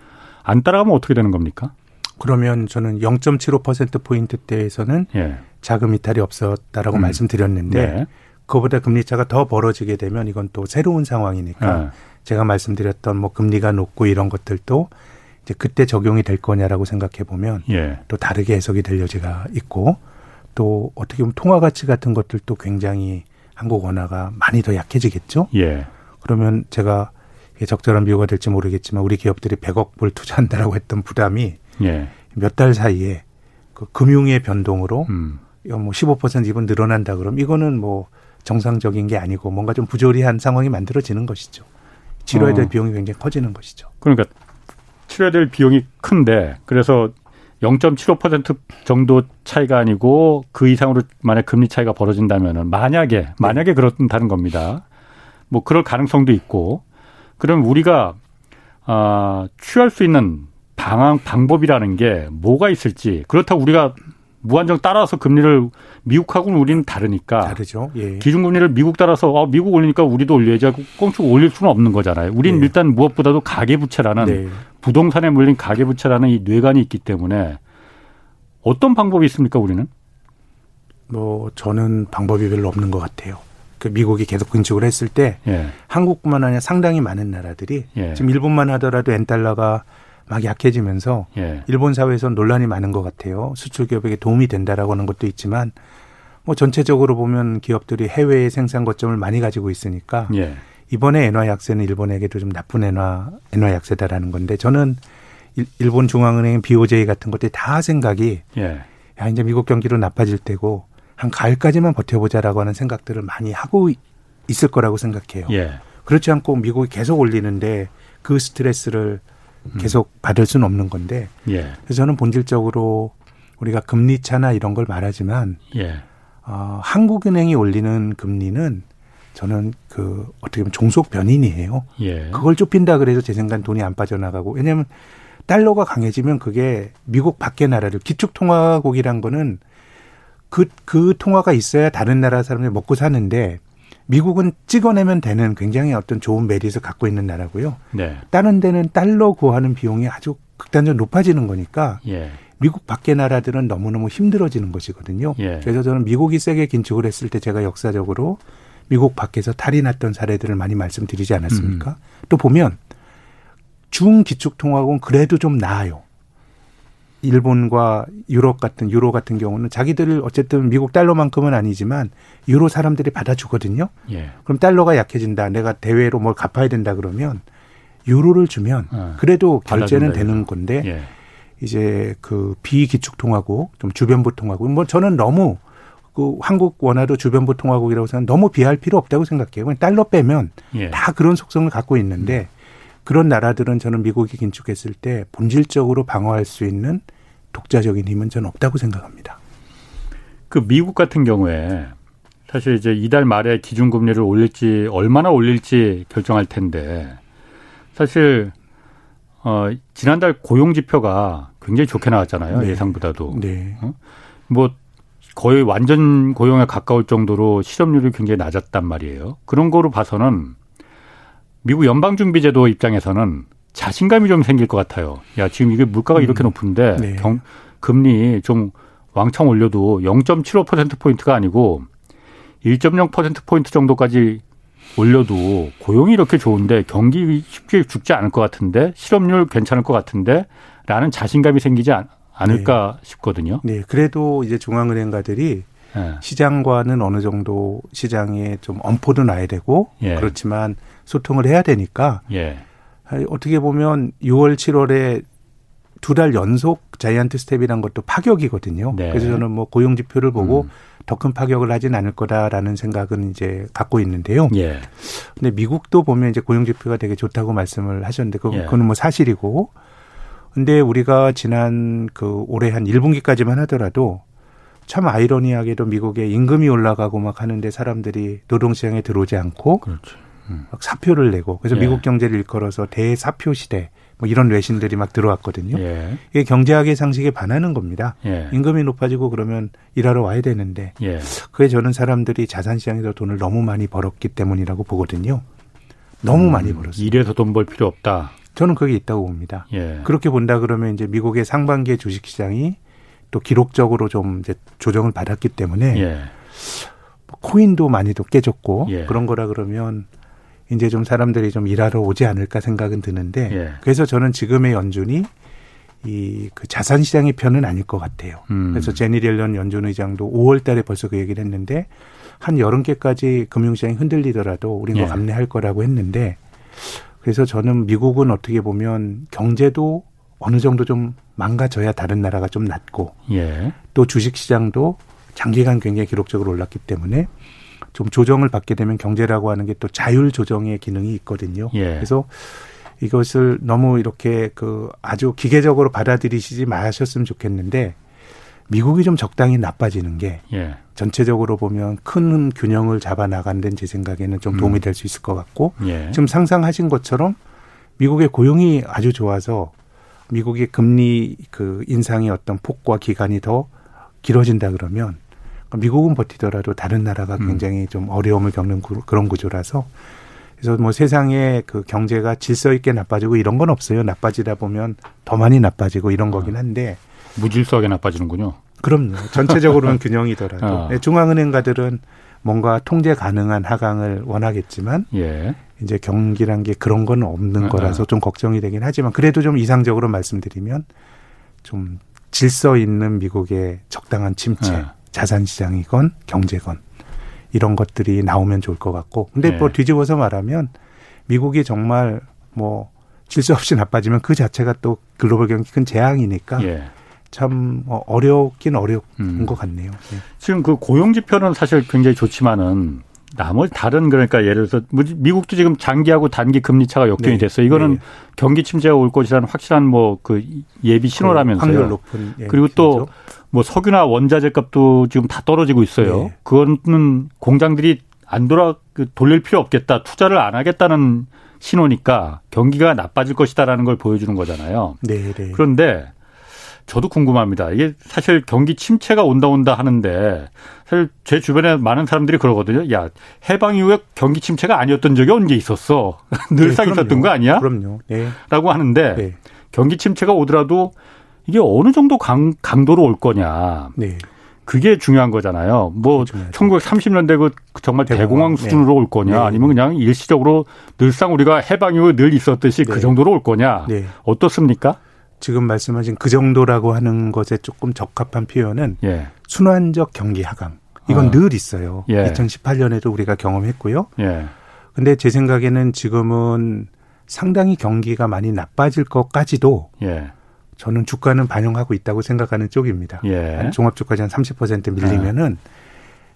Speaker 1: 안 따라가면 어떻게 되는 겁니까?
Speaker 3: 그러면 저는 0.75% 포인트 대에서는 예. 자금 이탈이 없었다라고 음. 말씀드렸는데 네. 그보다 금리 차가 더 벌어지게 되면 이건 또 새로운 상황이니까 네. 제가 말씀드렸던 뭐 금리가 높고 이런 것들도 이제 그때 적용이 될 거냐라고 생각해 보면 예. 또 다르게 해석이 될 여지가 있고 또 어떻게 보면 통화 가치 같은 것들도 굉장히 한국 원화가 많이 더 약해지겠죠. 예. 그러면 제가 적절한 비유가 될지 모르겠지만 우리 기업들이 100억 불 투자한다라고 했던 부담이 예. 몇달 사이에 그 금융의 변동으로 음. 뭐15% 이번 늘어난다 그럼 이거는 뭐 정상적인 게 아니고 뭔가 좀 부조리한 상황이 만들어지는 것이죠. 치료해야 될 어. 비용이 굉장히 커지는 것이죠.
Speaker 1: 그러니까 치료해야 될 비용이 큰데 그래서 0.75% 정도 차이가 아니고 그 이상으로 만약 금리 차이가 벌어진다면은 만약에 네. 만약에 네. 그렇다는 겁니다. 뭐 그럴 가능성도 있고 그럼 우리가 아 취할 수 있는 방안 방법이라는 게 뭐가 있을지 그렇다고 우리가 무한정 따라서 금리를 미국하고는 우리는 다르니까
Speaker 3: 다르죠.
Speaker 1: 예. 기준금리를 미국 따라서 어, 미국 올리니까 우리도 올려야지 하고 꽁충 올릴 수는 없는 거잖아요. 우리는 네. 일단 무엇보다도 가계부채라는 네. 부동산에 물린 가계부채라는 이 뇌관이 있기 때문에 어떤 방법이 있습니까 우리는?
Speaker 3: 뭐 저는 방법이 별로 없는 것 같아요. 그 미국이 계속 근축을 했을 때 예. 한국뿐만 아니라 상당히 많은 나라들이 예. 지금 일본만 하더라도 엔달러가 막 약해지면서 예. 일본 사회에서 논란이 많은 것 같아요. 수출 기업에게 도움이 된다라고 하는 것도 있지만 뭐 전체적으로 보면 기업들이 해외에 생산 거점을 많이 가지고 있으니까 예. 이번에 엔화 약세는 일본에게도 좀 나쁜 엔화 엔화 약세다라는 건데 저는 일본 중앙은행 BOJ 같은 것들이 다 생각이 예. 야 이제 미국 경기로 나빠질 때고 한 가을까지만 버텨보자라고 하는 생각들을 많이 하고 있을 거라고 생각해요. 예. 그렇지 않고 미국이 계속 올리는데 그 스트레스를 음. 계속 받을 수는 없는 건데 예. 그래서 저는 본질적으로 우리가 금리 차나 이런 걸 말하지만 예. 어, 한국은행이 올리는 금리는 저는 그 어떻게 보면 종속 변인이에요. 예. 그걸 좁힌다 그래서 제 생각엔 돈이 안 빠져나가고 왜냐하면 달러가 강해지면 그게 미국 밖의 나라를 기축통화국이란 거는 그, 그 통화가 있어야 다른 나라 사람들이 먹고 사는데 미국은 찍어내면 되는 굉장히 어떤 좋은 메리트를 갖고 있는 나라고요. 네. 다른 데는 달러 구하는 비용이 아주 극단적으로 높아지는 거니까 예. 미국 밖의 나라들은 너무너무 힘들어지는 것이거든요. 예. 그래서 저는 미국이 세게 긴축을 했을 때 제가 역사적으로 미국 밖에서 탈이 났던 사례들을 많이 말씀드리지 않았습니까? 음. 또 보면 중기축통화국은 그래도 좀 나아요. 일본과 유럽 같은 유로 같은 경우는 자기들 어쨌든 미국 달러만큼은 아니지만 유로 사람들이 받아주거든요. 예. 그럼 달러가 약해진다. 내가 대외로 뭘 갚아야 된다 그러면 유로를 주면 어. 그래도 결제는 되는 건데 예. 이제 그 비기축 통화국 좀 주변부 통화국 뭐 저는 너무 그 한국 원화도 주변부 통화국이라고 생각 너무 비할 필요 없다고 생각해요. 그냥 달러 빼면 예. 다 그런 속성을 갖고 있는데 음. 그런 나라들은 저는 미국이 긴축했을 때 본질적으로 방어할 수 있는 독자적인 힘은 저는 없다고 생각합니다.
Speaker 1: 그 미국 같은 경우에 사실 이제 이달 말에 기준금리를 올릴지 얼마나 올릴지 결정할 텐데 사실 어 지난달 고용 지표가 굉장히 좋게 나왔잖아요 네. 예상보다도 네. 어? 뭐 거의 완전 고용에 가까울 정도로 실업률이 굉장히 낮았단 말이에요. 그런 거로 봐서는 미국 연방준비제도 입장에서는 자신감이 좀 생길 것 같아요. 야 지금 이게 물가가 음. 이렇게 높은데 네. 경, 금리 좀 왕창 올려도 0.75% 포인트가 아니고 1.0% 포인트 정도까지 올려도 고용이 이렇게 좋은데 경기 쉽게 죽지 않을 것 같은데 실업률 괜찮을 것 같은데 라는 자신감이 생기지 않, 않을까 네. 싶거든요.
Speaker 3: 네, 그래도 이제 중앙은행가들이 네. 시장과는 어느 정도 시장에 좀 엄포도 놔야 되고 예. 그렇지만 소통을 해야 되니까 예. 어떻게 보면 6월, 7월에 두 달 연속 자이언트 스텝이란 것도 파격이거든요. 네. 그래서 저는 뭐 고용 지표를 보고 음. 더큰 파격을 하진 않을 거다라는 생각은 이제 갖고 있는데요. 예. 근데 미국도 보면 이제 고용 지표가 되게 좋다고 말씀을 하셨는데 그, 예. 그거는 뭐 사실이고. 근데 우리가 지난 그 올해 한 1분기까지만 하더라도 참 아이러니하게도 미국의 임금이 올라가고 막 하는데 사람들이 노동시장에 들어오지 않고 그렇죠. 음. 막 사표를 내고 그래서 예. 미국 경제를 일컬어서 대사표 시대 뭐 이런 외신들이 막 들어왔거든요. 예. 이게 경제학의 상식에 반하는 겁니다. 예. 임금이 높아지고 그러면 일하러 와야 되는데 예. 그게 저는 사람들이 자산시장에서 돈을 너무 많이 벌었기 때문이라고 보거든요. 너무 음, 많이 벌었어요.
Speaker 1: 일해서 돈 벌 필요 없다.
Speaker 3: 저는 그게 있다고 봅니다. 예. 그렇게 본다 그러면 이제 미국의 상반기의 주식시장이 또 기록적으로 좀 이제 조정을 받았기 때문에 예. 코인도 많이도 깨졌고 예. 그런 거라 그러면 이제 좀 사람들이 좀 일하러 오지 않을까 생각은 드는데 예. 그래서 저는 지금의 연준이 이 그 자산 시장의 편은 아닐 것 같아요. 음. 그래서 제니 렐런 연준 의장도 5월 달에 벌써 그 얘기를 했는데 한 여름께까지 금융시장이 흔들리더라도 우리는 예. 감내할 거라고 했는데 그래서 저는 미국은 어떻게 보면 경제도 어느 정도 좀 망가져야 다른 나라가 좀 낫고 예. 또 주식 시장도 장기간 굉장히 기록적으로 올랐기 때문에 좀 조정을 받게 되면 경제라고 하는 게 또 자율 조정의 기능이 있거든요. 예. 그래서 이것을 너무 이렇게 그 아주 기계적으로 받아들이시지 마셨으면 좋겠는데 미국이 좀 적당히 나빠지는 게 예. 전체적으로 보면 큰 균형을 잡아 나간 데는 제 생각에는 좀 도움이 음. 될수 있을 것 같고 예. 지금 상상하신 것처럼 미국의 고용이 아주 좋아서 미국의 금리 그 인상의 어떤 폭과 기간이 더 길어진다 그러면 미국은 버티더라도 다른 나라가 음. 굉장히 음. 좀 어려움을 겪는 그런 구조라서 그래서 뭐 세상에 그 경제가 질서 있게 나빠지고 이런 건 없어요. 나빠지다 보면 더 많이 나빠지고 이런 거긴 한데
Speaker 1: 무질서하게 나빠지는군요.
Speaker 3: 그럼요. 전체적으로는 균형이더라도 어. 네, 중앙은행가들은 뭔가 통제 가능한 하강을 원하겠지만 예. 이제 경기란 게 그런 건 없는 어, 거라서 어. 좀 걱정이 되긴 하지만 그래도 좀 이상적으로 말씀드리면 좀 질서 있는 미국의 적당한 침체 어. 자산 시장이건 경제건 이런 것들이 나오면 좋을 것 같고 근데 네. 뭐 뒤집어서 말하면 미국이 정말 뭐 질서 없이 나빠지면 그 자체가 또 글로벌 경기 큰 재앙이니까 예. 참뭐 어렵긴 어려운 음. 것 같네요. 네.
Speaker 1: 지금 그 고용 지표는 사실 굉장히 좋지만은 나머지 다른 그러니까 예를 들어서 미국도 지금 장기하고 단기 금리 차가 역전이 네. 됐어요. 이거는 네. 경기 침체가 올 것이라는 확실한 뭐 그 예비 신호라면서요.
Speaker 3: 확률 높은
Speaker 1: 예, 그리고 또 뭐 석유나 원자재 값도 지금 다 떨어지고 있어요. 네. 그거는 공장들이 안 돌아 그 돌릴 필요 없겠다. 투자를 안 하겠다는 신호니까 경기가 나빠질 것이다라는 걸 보여주는 거잖아요. 네, 네. 그런데 저도 궁금합니다. 이게 사실 경기 침체가 온다 온다 하는데 사실 제 주변에 많은 사람들이 그러거든요. 야 해방 이후에 경기 침체가 아니었던 적이 언제 있었어? 늘상 네, 있었던 거 아니야?
Speaker 3: 그럼요. 네.
Speaker 1: 라고 하는데 네. 경기 침체가 오더라도 이게 어느 정도 강, 강도로 올 거냐. 네. 그게 중요한 거잖아요. 뭐 중요하죠. 1930년대 그 정말 대공황, 대공황 수준으로 네. 올 거냐 네. 아니면 그냥 일시적으로 늘상 우리가 해방 이후에 늘 있었듯이 그 네. 정도로 올 거냐. 네. 어떻습니까?
Speaker 3: 지금 말씀하신 그 정도라고 하는 것에 조금 적합한 표현은 예. 순환적 경기 하강. 이건 어. 늘 있어요. 예. 2018년에도 우리가 경험했고요. 예. 근데 제 생각에는 지금은 상당히 경기가 많이 나빠질 것까지도 예. 저는 주가는 반영하고 있다고 생각하는 쪽입니다. 예. 종합주가지 한 30% 밀리면은 예.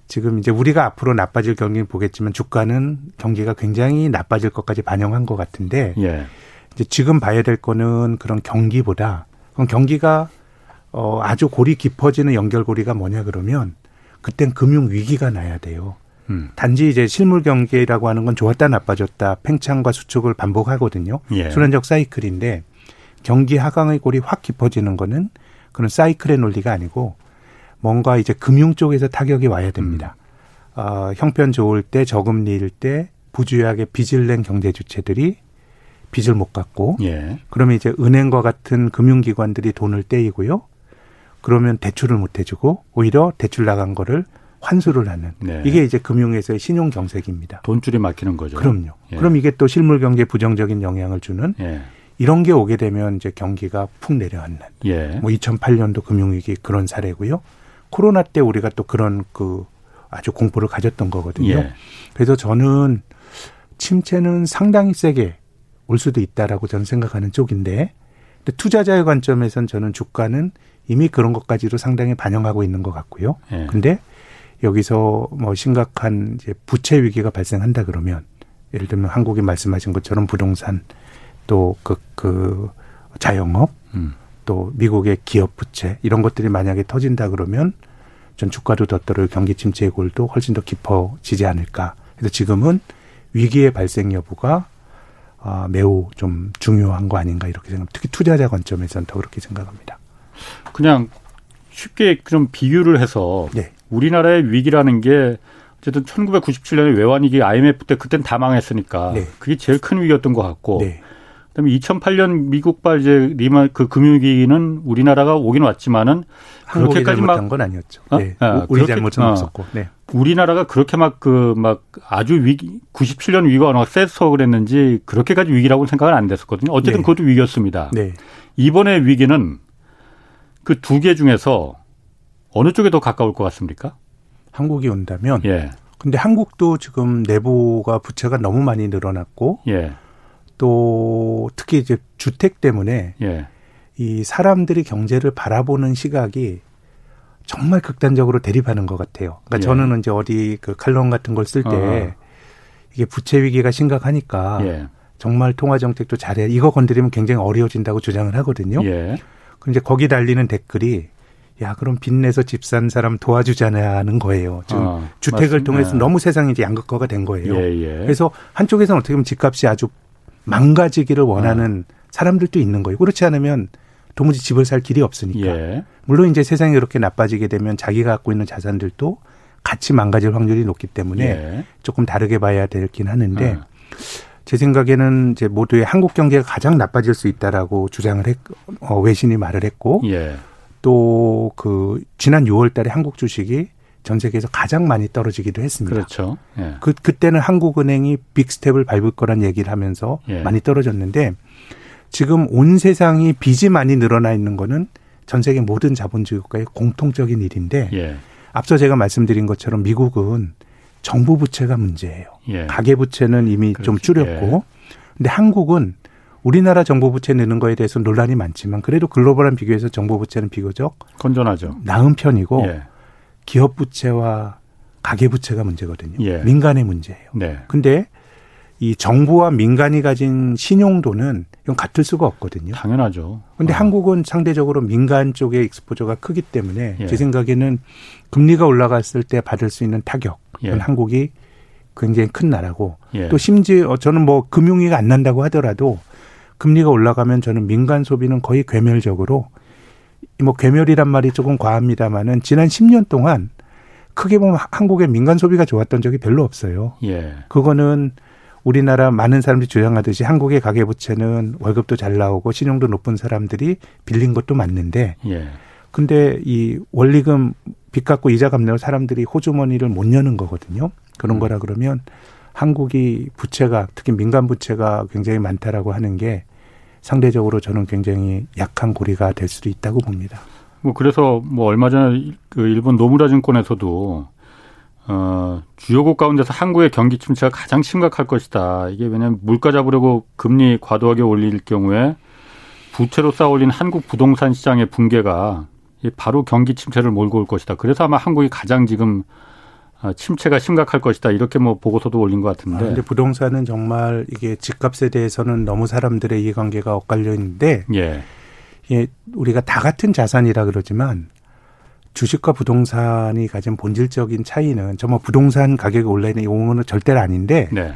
Speaker 3: 지금 이제 우리가 앞으로 나빠질 경기는 보겠지만 주가는 경기가 굉장히 나빠질 것까지 반영한 것 같은데 예. 이제 지금 봐야 될 거는 그런 경기보다 그럼 경기가 어, 아주 골이 깊어지는 연결고리가 뭐냐 그러면 그땐 금융 위기가 나야 돼요. 음. 단지 이제 실물 경제라고 하는 건 좋았다 나빠졌다 팽창과 수축을 반복하거든요. 예. 순환적 사이클인데 경기 하강의 골이 확 깊어지는 거는 그런 사이클의 논리가 아니고 뭔가 이제 금융 쪽에서 타격이 와야 됩니다. 음. 어, 형편 좋을 때 저금리일 때 부주의하게 빚을 낸 경제 주체들이 빚을 못 갚고 예. 그러면 이제 은행과 같은 금융기관들이 돈을 떼이고요. 그러면 대출을 못 해주고 오히려 대출 나간 거를 환수를 하는 네. 이게 이제 금융에서의 신용 경색입니다.
Speaker 1: 돈줄이 막히는 거죠.
Speaker 3: 그럼요. 예. 그럼 이게 또 실물 경제에 부정적인 영향을 주는 예. 이런 게 오게 되면 이제 경기가 푹 내려앉는. 예. 뭐 2008년도 금융위기 그런 사례고요. 코로나 때 우리가 또 그런 그 아주 공포를 가졌던 거거든요. 예. 그래서 저는 침체는 상당히 세게 올 수도 있다라고 저는 생각하는 쪽인데 근데 투자자의 관점에선 저는 주가는 이미 그런 것까지도 상당히 반영하고 있는 것 같고요. 예. 근데 여기서 뭐 심각한 이제 부채 위기가 발생한다 그러면 예를 들면 한국이 말씀하신 것처럼 부동산 또 그, 그 자영업 음. 또 미국의 기업 부채 이런 것들이 만약에 터진다 그러면 전 주가도 더 떨어 경기 침체의 골도 훨씬 더 깊어지지 않을까. 그래서 지금은 위기의 발생 여부가 아, 매우 좀 중요한 거 아닌가 이렇게 생각. 특히 투자자 관점에서는 더 그렇게 생각합니다.
Speaker 1: 그냥 쉽게 좀 비유를 해서 네. 우리나라의 위기라는 게 어쨌든 1997년에 외환위기 IMF 때 그땐 다 망했으니까 네. 그게 제일 큰 위기였던 것 같고 네. 그다음에 2008년 미국발 이제 리만 그 금융위기는 우리나라가 오긴 왔지만은
Speaker 3: 그렇게까지 막건 아니었죠. 어? 네. 아, 우리 그렇게, 잘못은 어. 없었고. 네.
Speaker 1: 우리나라가 그렇게 막 그막 그 막 아주 위기 97년 위기가 워낙 세서 그랬는지 그렇게까지 위기라고 생각은 안 됐었거든요. 어쨌든 네. 그것도 위기였습니다. 네. 이번에 위기는 그 두 개 중에서 어느 쪽에 더 가까울 것 같습니까?
Speaker 3: 한국이 온다면. 예. 근데 한국도 지금 내부가 부채가 너무 많이 늘어났고. 예. 또 특히 이제 주택 때문에. 예. 이 사람들이 경제를 바라보는 시각이 정말 극단적으로 대립하는 것 같아요. 그러니까 예. 저는 이제 어디 그 칼럼 같은 걸 쓸때 어. 이게 부채 위기가 심각하니까 예. 정말 통화 정책도 잘해. 이거 건드리면 굉장히 어려워진다고 주장을 하거든요. 예. 그럼 이제 거기 달리는 댓글이 야 그럼 빚내서 집 산 사람 도와주자는 거예요. 지금 어, 주택을 맞습니다. 통해서 너무 세상이 이제 양극화가 된 거예요. 예, 예. 그래서 한쪽에서는 어떻게 보면 집값이 아주 망가지기를 원하는 어. 사람들도 있는 거예요. 그렇지 않으면 도무지 집을 살 길이 없으니까. 예. 물론 이제 세상이 이렇게 나빠지게 되면 자기가 갖고 있는 자산들도 같이 망가질 확률이 높기 때문에 예. 조금 다르게 봐야 되긴 하는데 어. 제 생각에는 이제 모두의 한국 경제가 가장 나빠질 수 있다라고 주장을 했, 어, 외신이 말을 했고 예. 또그 지난 6월 달에 한국 주식이 전 세계에서 가장 많이 떨어지기도 했습니다.
Speaker 1: 그렇죠. 예.
Speaker 3: 그 그때는 한국은행이 빅스텝을 밟을 거란 얘기를 하면서 예. 많이 떨어졌는데 지금 온 세상이 빚이 많이 늘어나 있는 거는 전 세계 모든 자본주의 국가의 공통적인 일인데 예. 앞서 제가 말씀드린 것처럼 미국은 정부 부채가 문제예요. 예. 가계 부채는 이미 그렇지. 좀 줄였고 예. 근데 한국은 우리나라 정부 부채 느는 거에 대해서 논란이 많지만 그래도 글로벌한 비교에서 정부 부채는 비교적
Speaker 1: 건전하죠.
Speaker 3: 나은 편이고 예. 기업 부채와 가계 부채가 문제거든요. 예. 민간의 문제예요. 네. 근데 이 정부와 민간이 가진 신용도는 이건 같을 수가 없거든요.
Speaker 1: 당연하죠.
Speaker 3: 근데 어. 한국은 상대적으로 민간 쪽의 익스포저가 크기 때문에 예. 제 생각에는 금리가 올라갔을 때 받을 수 있는 타격은 예. 한국이 굉장히 큰 나라고 예. 또 심지어 저는 뭐 금융위가 안 난다고 하더라도 금리가 올라가면 저는 민간 소비는 거의 괴멸적으로 뭐 괴멸이란 말이 조금 과합니다만은 지난 10년 동안 크게 보면 한국의 민간 소비가 좋았던 적이 별로 없어요. 예. 그거는 우리나라 많은 사람들이 주장하듯이 한국의 가계 부채는 월급도 잘 나오고 신용도 높은 사람들이 빌린 것도 맞는데 예. 근데 이 원리금 빚 갚고 이자 갚는 사람들이 호주머니를 못 여는 거거든요. 그런 음. 거라 그러면 한국이 부채가 특히 민간 부채가 굉장히 많다라고 하는 게 상대적으로 저는 굉장히 약한 고리가 될 수도 있다고 봅니다.
Speaker 1: 뭐 그래서 뭐 얼마 전에 그 일본 노무라 증권에서도 어 주요국 가운데서 한국의 경기 침체가 가장 심각할 것이다. 이게 왜냐하면 물가 잡으려고 금리 과도하게 올릴 경우에 부채로 쌓아올린 한국 부동산 시장의 붕괴가 바로 경기 침체를 몰고 올 것이다. 그래서 아마 한국이 가장 지금 아, 침체가 심각할 것이다 이렇게 뭐 보고서도 올린 것 같은데. 아,
Speaker 3: 근데 부동산은 정말 이게 집값에 대해서는 너무 사람들의 이해관계가 엇갈려 있는데 예. 예, 우리가 다 같은 자산이라 그러지만 주식과 부동산이 가진 본질적인 차이는 정말 부동산 가격이 올라있는 이거는 절대로 아닌데 네.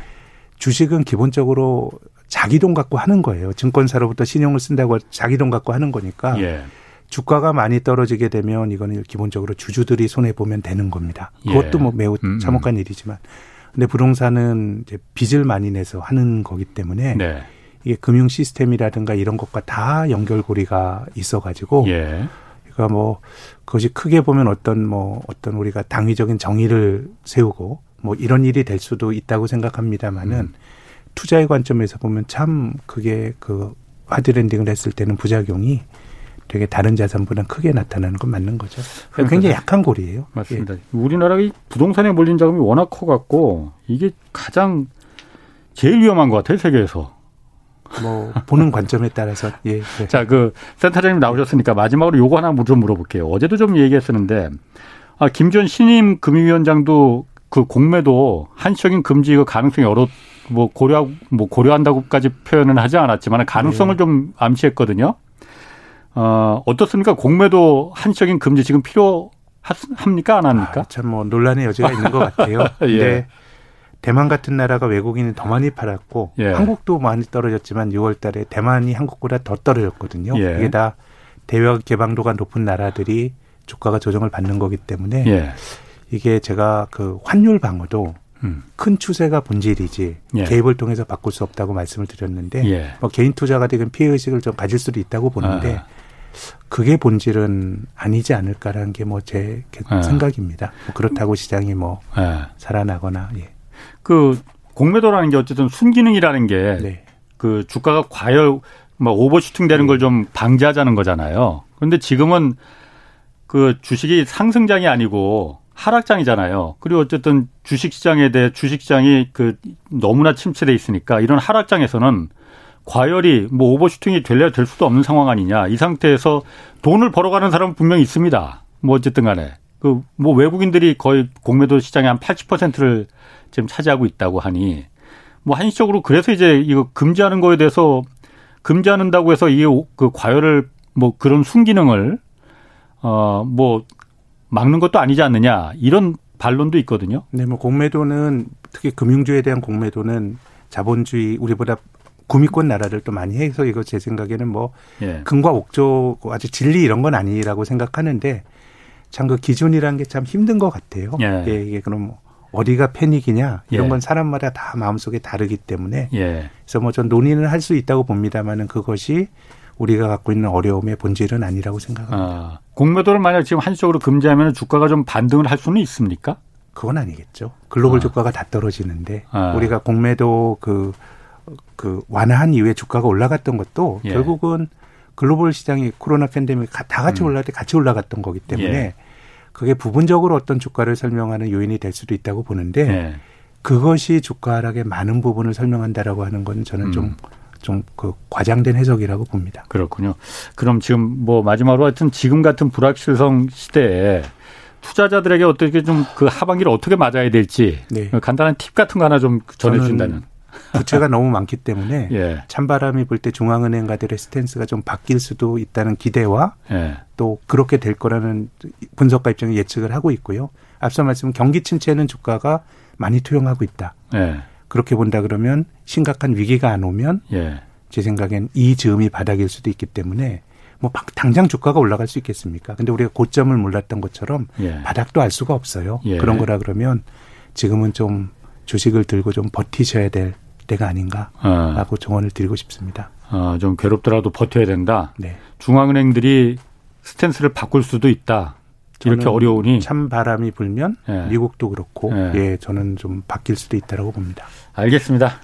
Speaker 3: 주식은 기본적으로 자기 돈 갖고 하는 거예요. 증권사로부터 신용을 쓴다고 자기 돈 갖고 하는 거니까 예. 주가가 많이 떨어지게 되면 이거는 기본적으로 주주들이 손해 보면 되는 겁니다. 그것도 뭐 매우 음, 음. 참혹한 일이지만 근데 부동산은 이제 빚을 많이 내서 하는 거기 때문에 네. 이게 금융 시스템이라든가 이런 것과 다 연결고리가 있어가지고 예. 그러니까 뭐 그것이 크게 보면 어떤 뭐 어떤 우리가 당위적인 정의를 세우고 뭐 이런 일이 될 수도 있다고 생각합니다만은 음. 투자의 관점에서 보면 참 그게 그 하드랜딩을 했을 때는 부작용이 되게 다른 자산보다 크게 나타나는 건 맞는 거죠. 굉장히 약한 고리예요.
Speaker 1: 맞습니다. 예. 우리나라가 이 부동산에 몰린 자금이 워낙 커갖고 이게 가장 제일 위험한 것 같아요 세계에서.
Speaker 3: 뭐 보는 관점에 따라서 예.
Speaker 1: 네. 자그 센터장님 나오셨으니까 마지막으로 요거 하나 좀 물어볼게요. 어제도 좀 얘기했었는데 아, 김전 신임 금융위원장도 그 공매도 한시적인 금지 그 가능성이 어려 뭐 고려 뭐 고려한다고까지 표현은 하지 않았지만 가능성을 네. 좀 암시했거든요. 어, 어떻습니까? 공매도 한시적인 금지 지금 필요합니까? 안 합니까? 아,
Speaker 3: 참뭐 논란의 여지가 있는 것 같아요. 예. 근 대만 같은 나라가 외국인이 더 많이 팔았고 예. 한국도 많이 떨어졌지만 6월 달에 대만이 한국보다 더 떨어졌거든요. 예. 이게 다 대외 개방도가 높은 나라들이 주가가 조정을 받는 거기 때문에 예. 이게 제가 그 환율 방어도 음. 큰 추세가 본질이지 예. 개입을 통해서 바꿀 수 없다고 말씀을 드렸는데 예. 뭐 개인 투자가 되건 피해 의식을 좀 가질 수도 있다고 보는데 아. 그게 본질은 아니지 않을까라는 게 뭐제 아. 생각입니다. 뭐 그렇다고 시장이 뭐 아. 살아나거나 예.
Speaker 1: 그 공매도라는 게 어쨌든 순기능이라는 게그 네. 그 주가가 과열 뭐 오버슈팅 되는 네. 걸좀 방지하자는 거잖아요. 그런데 지금은 그 주식이 상승장이 아니고 하락장이잖아요. 그리고 어쨌든 주식시장에 대해 주식시장이 그 너무나 침체돼 있으니까 이런 하락장에서는 과열이 뭐 오버슈팅이 될래 될 수도 없는 상황 아니냐. 이 상태에서 돈을 벌어가는 사람은 분명히 있습니다. 뭐 어쨌든 간에. 그 뭐 외국인들이 거의 공매도 시장의 한 80%를 지금 차지하고 있다고 하니 뭐 한시적으로 그래서 이제 이거 금지하는 거에 대해서 금지하는다고 해서 이 그 과열을 뭐 그런 순기능을 어 뭐 막는 것도 아니지 않느냐 이런 반론도 있거든요.
Speaker 3: 네, 뭐 공매도는 특히 금융주에 대한 공매도는 자본주의 우리보다 구미권 나라를 또 많이 해서 이거 제 생각에는 뭐 예. 금과 옥조 아주 진리 이런 건 아니라고 생각하는데 참 그 기준이라는 게 참 힘든 것 같아요. 예. 예, 이게 그럼 뭐 어디가 패닉이냐 이런 예. 건 사람마다 다 마음속에 다르기 때문에 예. 그래서 뭐 전 논의는 할 수 있다고 봅니다만은 그것이 우리가 갖고 있는 어려움의 본질은 아니라고 생각합니다. 아,
Speaker 1: 공매도를 만약 지금 한시적으로 금지하면 주가가 좀 반등을 할 수는 있습니까?
Speaker 3: 그건 아니겠죠. 글로벌 아. 주가가 다 떨어지는데 아. 우리가 공매도 그, 그 완화한 이후에 주가가 올라갔던 것도 예. 결국은 글로벌 시장이 코로나 팬데믹 다 같이 음. 올라갈 때 같이 올라갔던 거기 때문에 예. 그게 부분적으로 어떤 주가를 설명하는 요인이 될 수도 있다고 보는데 예. 그것이 주가 하락의 많은 부분을 설명한다라고 하는 건 저는 음. 좀 좀그 과장된 해석이라고 봅니다.
Speaker 1: 그렇군요. 그럼 지금 뭐 마지막으로 하여튼 지금 같은 불확실성 시대에 투자자들에게 어떻게 좀 그 하반기를 어떻게 맞아야 될지 네. 간단한 팁 같은 거 하나 좀 전해주신다면.
Speaker 3: 부채가 너무 많기 때문에 예. 찬바람이 불 때 중앙은행 가들의 스탠스가 좀 바뀔 수도 있다는 기대와 예. 또 그렇게 될 거라는 분석가 입장에 예측을 하고 있고요. 앞서 말씀 경기 침체는 주가가 많이 투영하고 있다. 예. 그렇게 본다 그러면 심각한 위기가 안 오면 예. 제 생각엔 이 즈음이 바닥일 수도 있기 때문에 뭐 당장 주가가 올라갈 수 있겠습니까? 근데 우리가 고점을 몰랐던 것처럼 예. 바닥도 알 수가 없어요. 예. 그런 거라 그러면 지금은 좀 주식을 들고 좀 버티셔야 될 때가 아닌가라고 어. 조언을 드리고 싶습니다.
Speaker 1: 어, 좀 괴롭더라도 버텨야 된다. 네. 중앙은행들이 스탠스를 바꿀 수도 있다. 이렇게 어려우니
Speaker 3: 참 바람이 불면 예. 미국도 그렇고 예. 예. 저는 좀 바뀔 수도 있다라고 봅니다.
Speaker 1: 알겠습니다.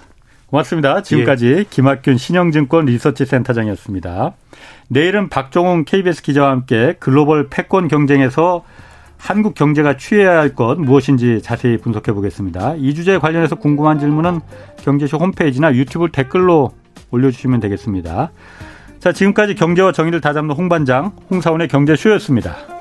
Speaker 1: 고맙습니다. 지금까지 예. 김학균 신영증권 리서치 센터장이었습니다. 내일은 박종훈 KBS 기자와 함께 글로벌 패권 경쟁에서 한국 경제가 취해야 할 것 무엇인지 자세히 분석해 보겠습니다. 이 주제에 관련해서 궁금한 질문은 경제쇼 홈페이지나 유튜브 댓글로 올려주시면 되겠습니다. 자, 지금까지 경제와 정의를 다잡는 홍반장, 홍사원의 경제쇼였습니다.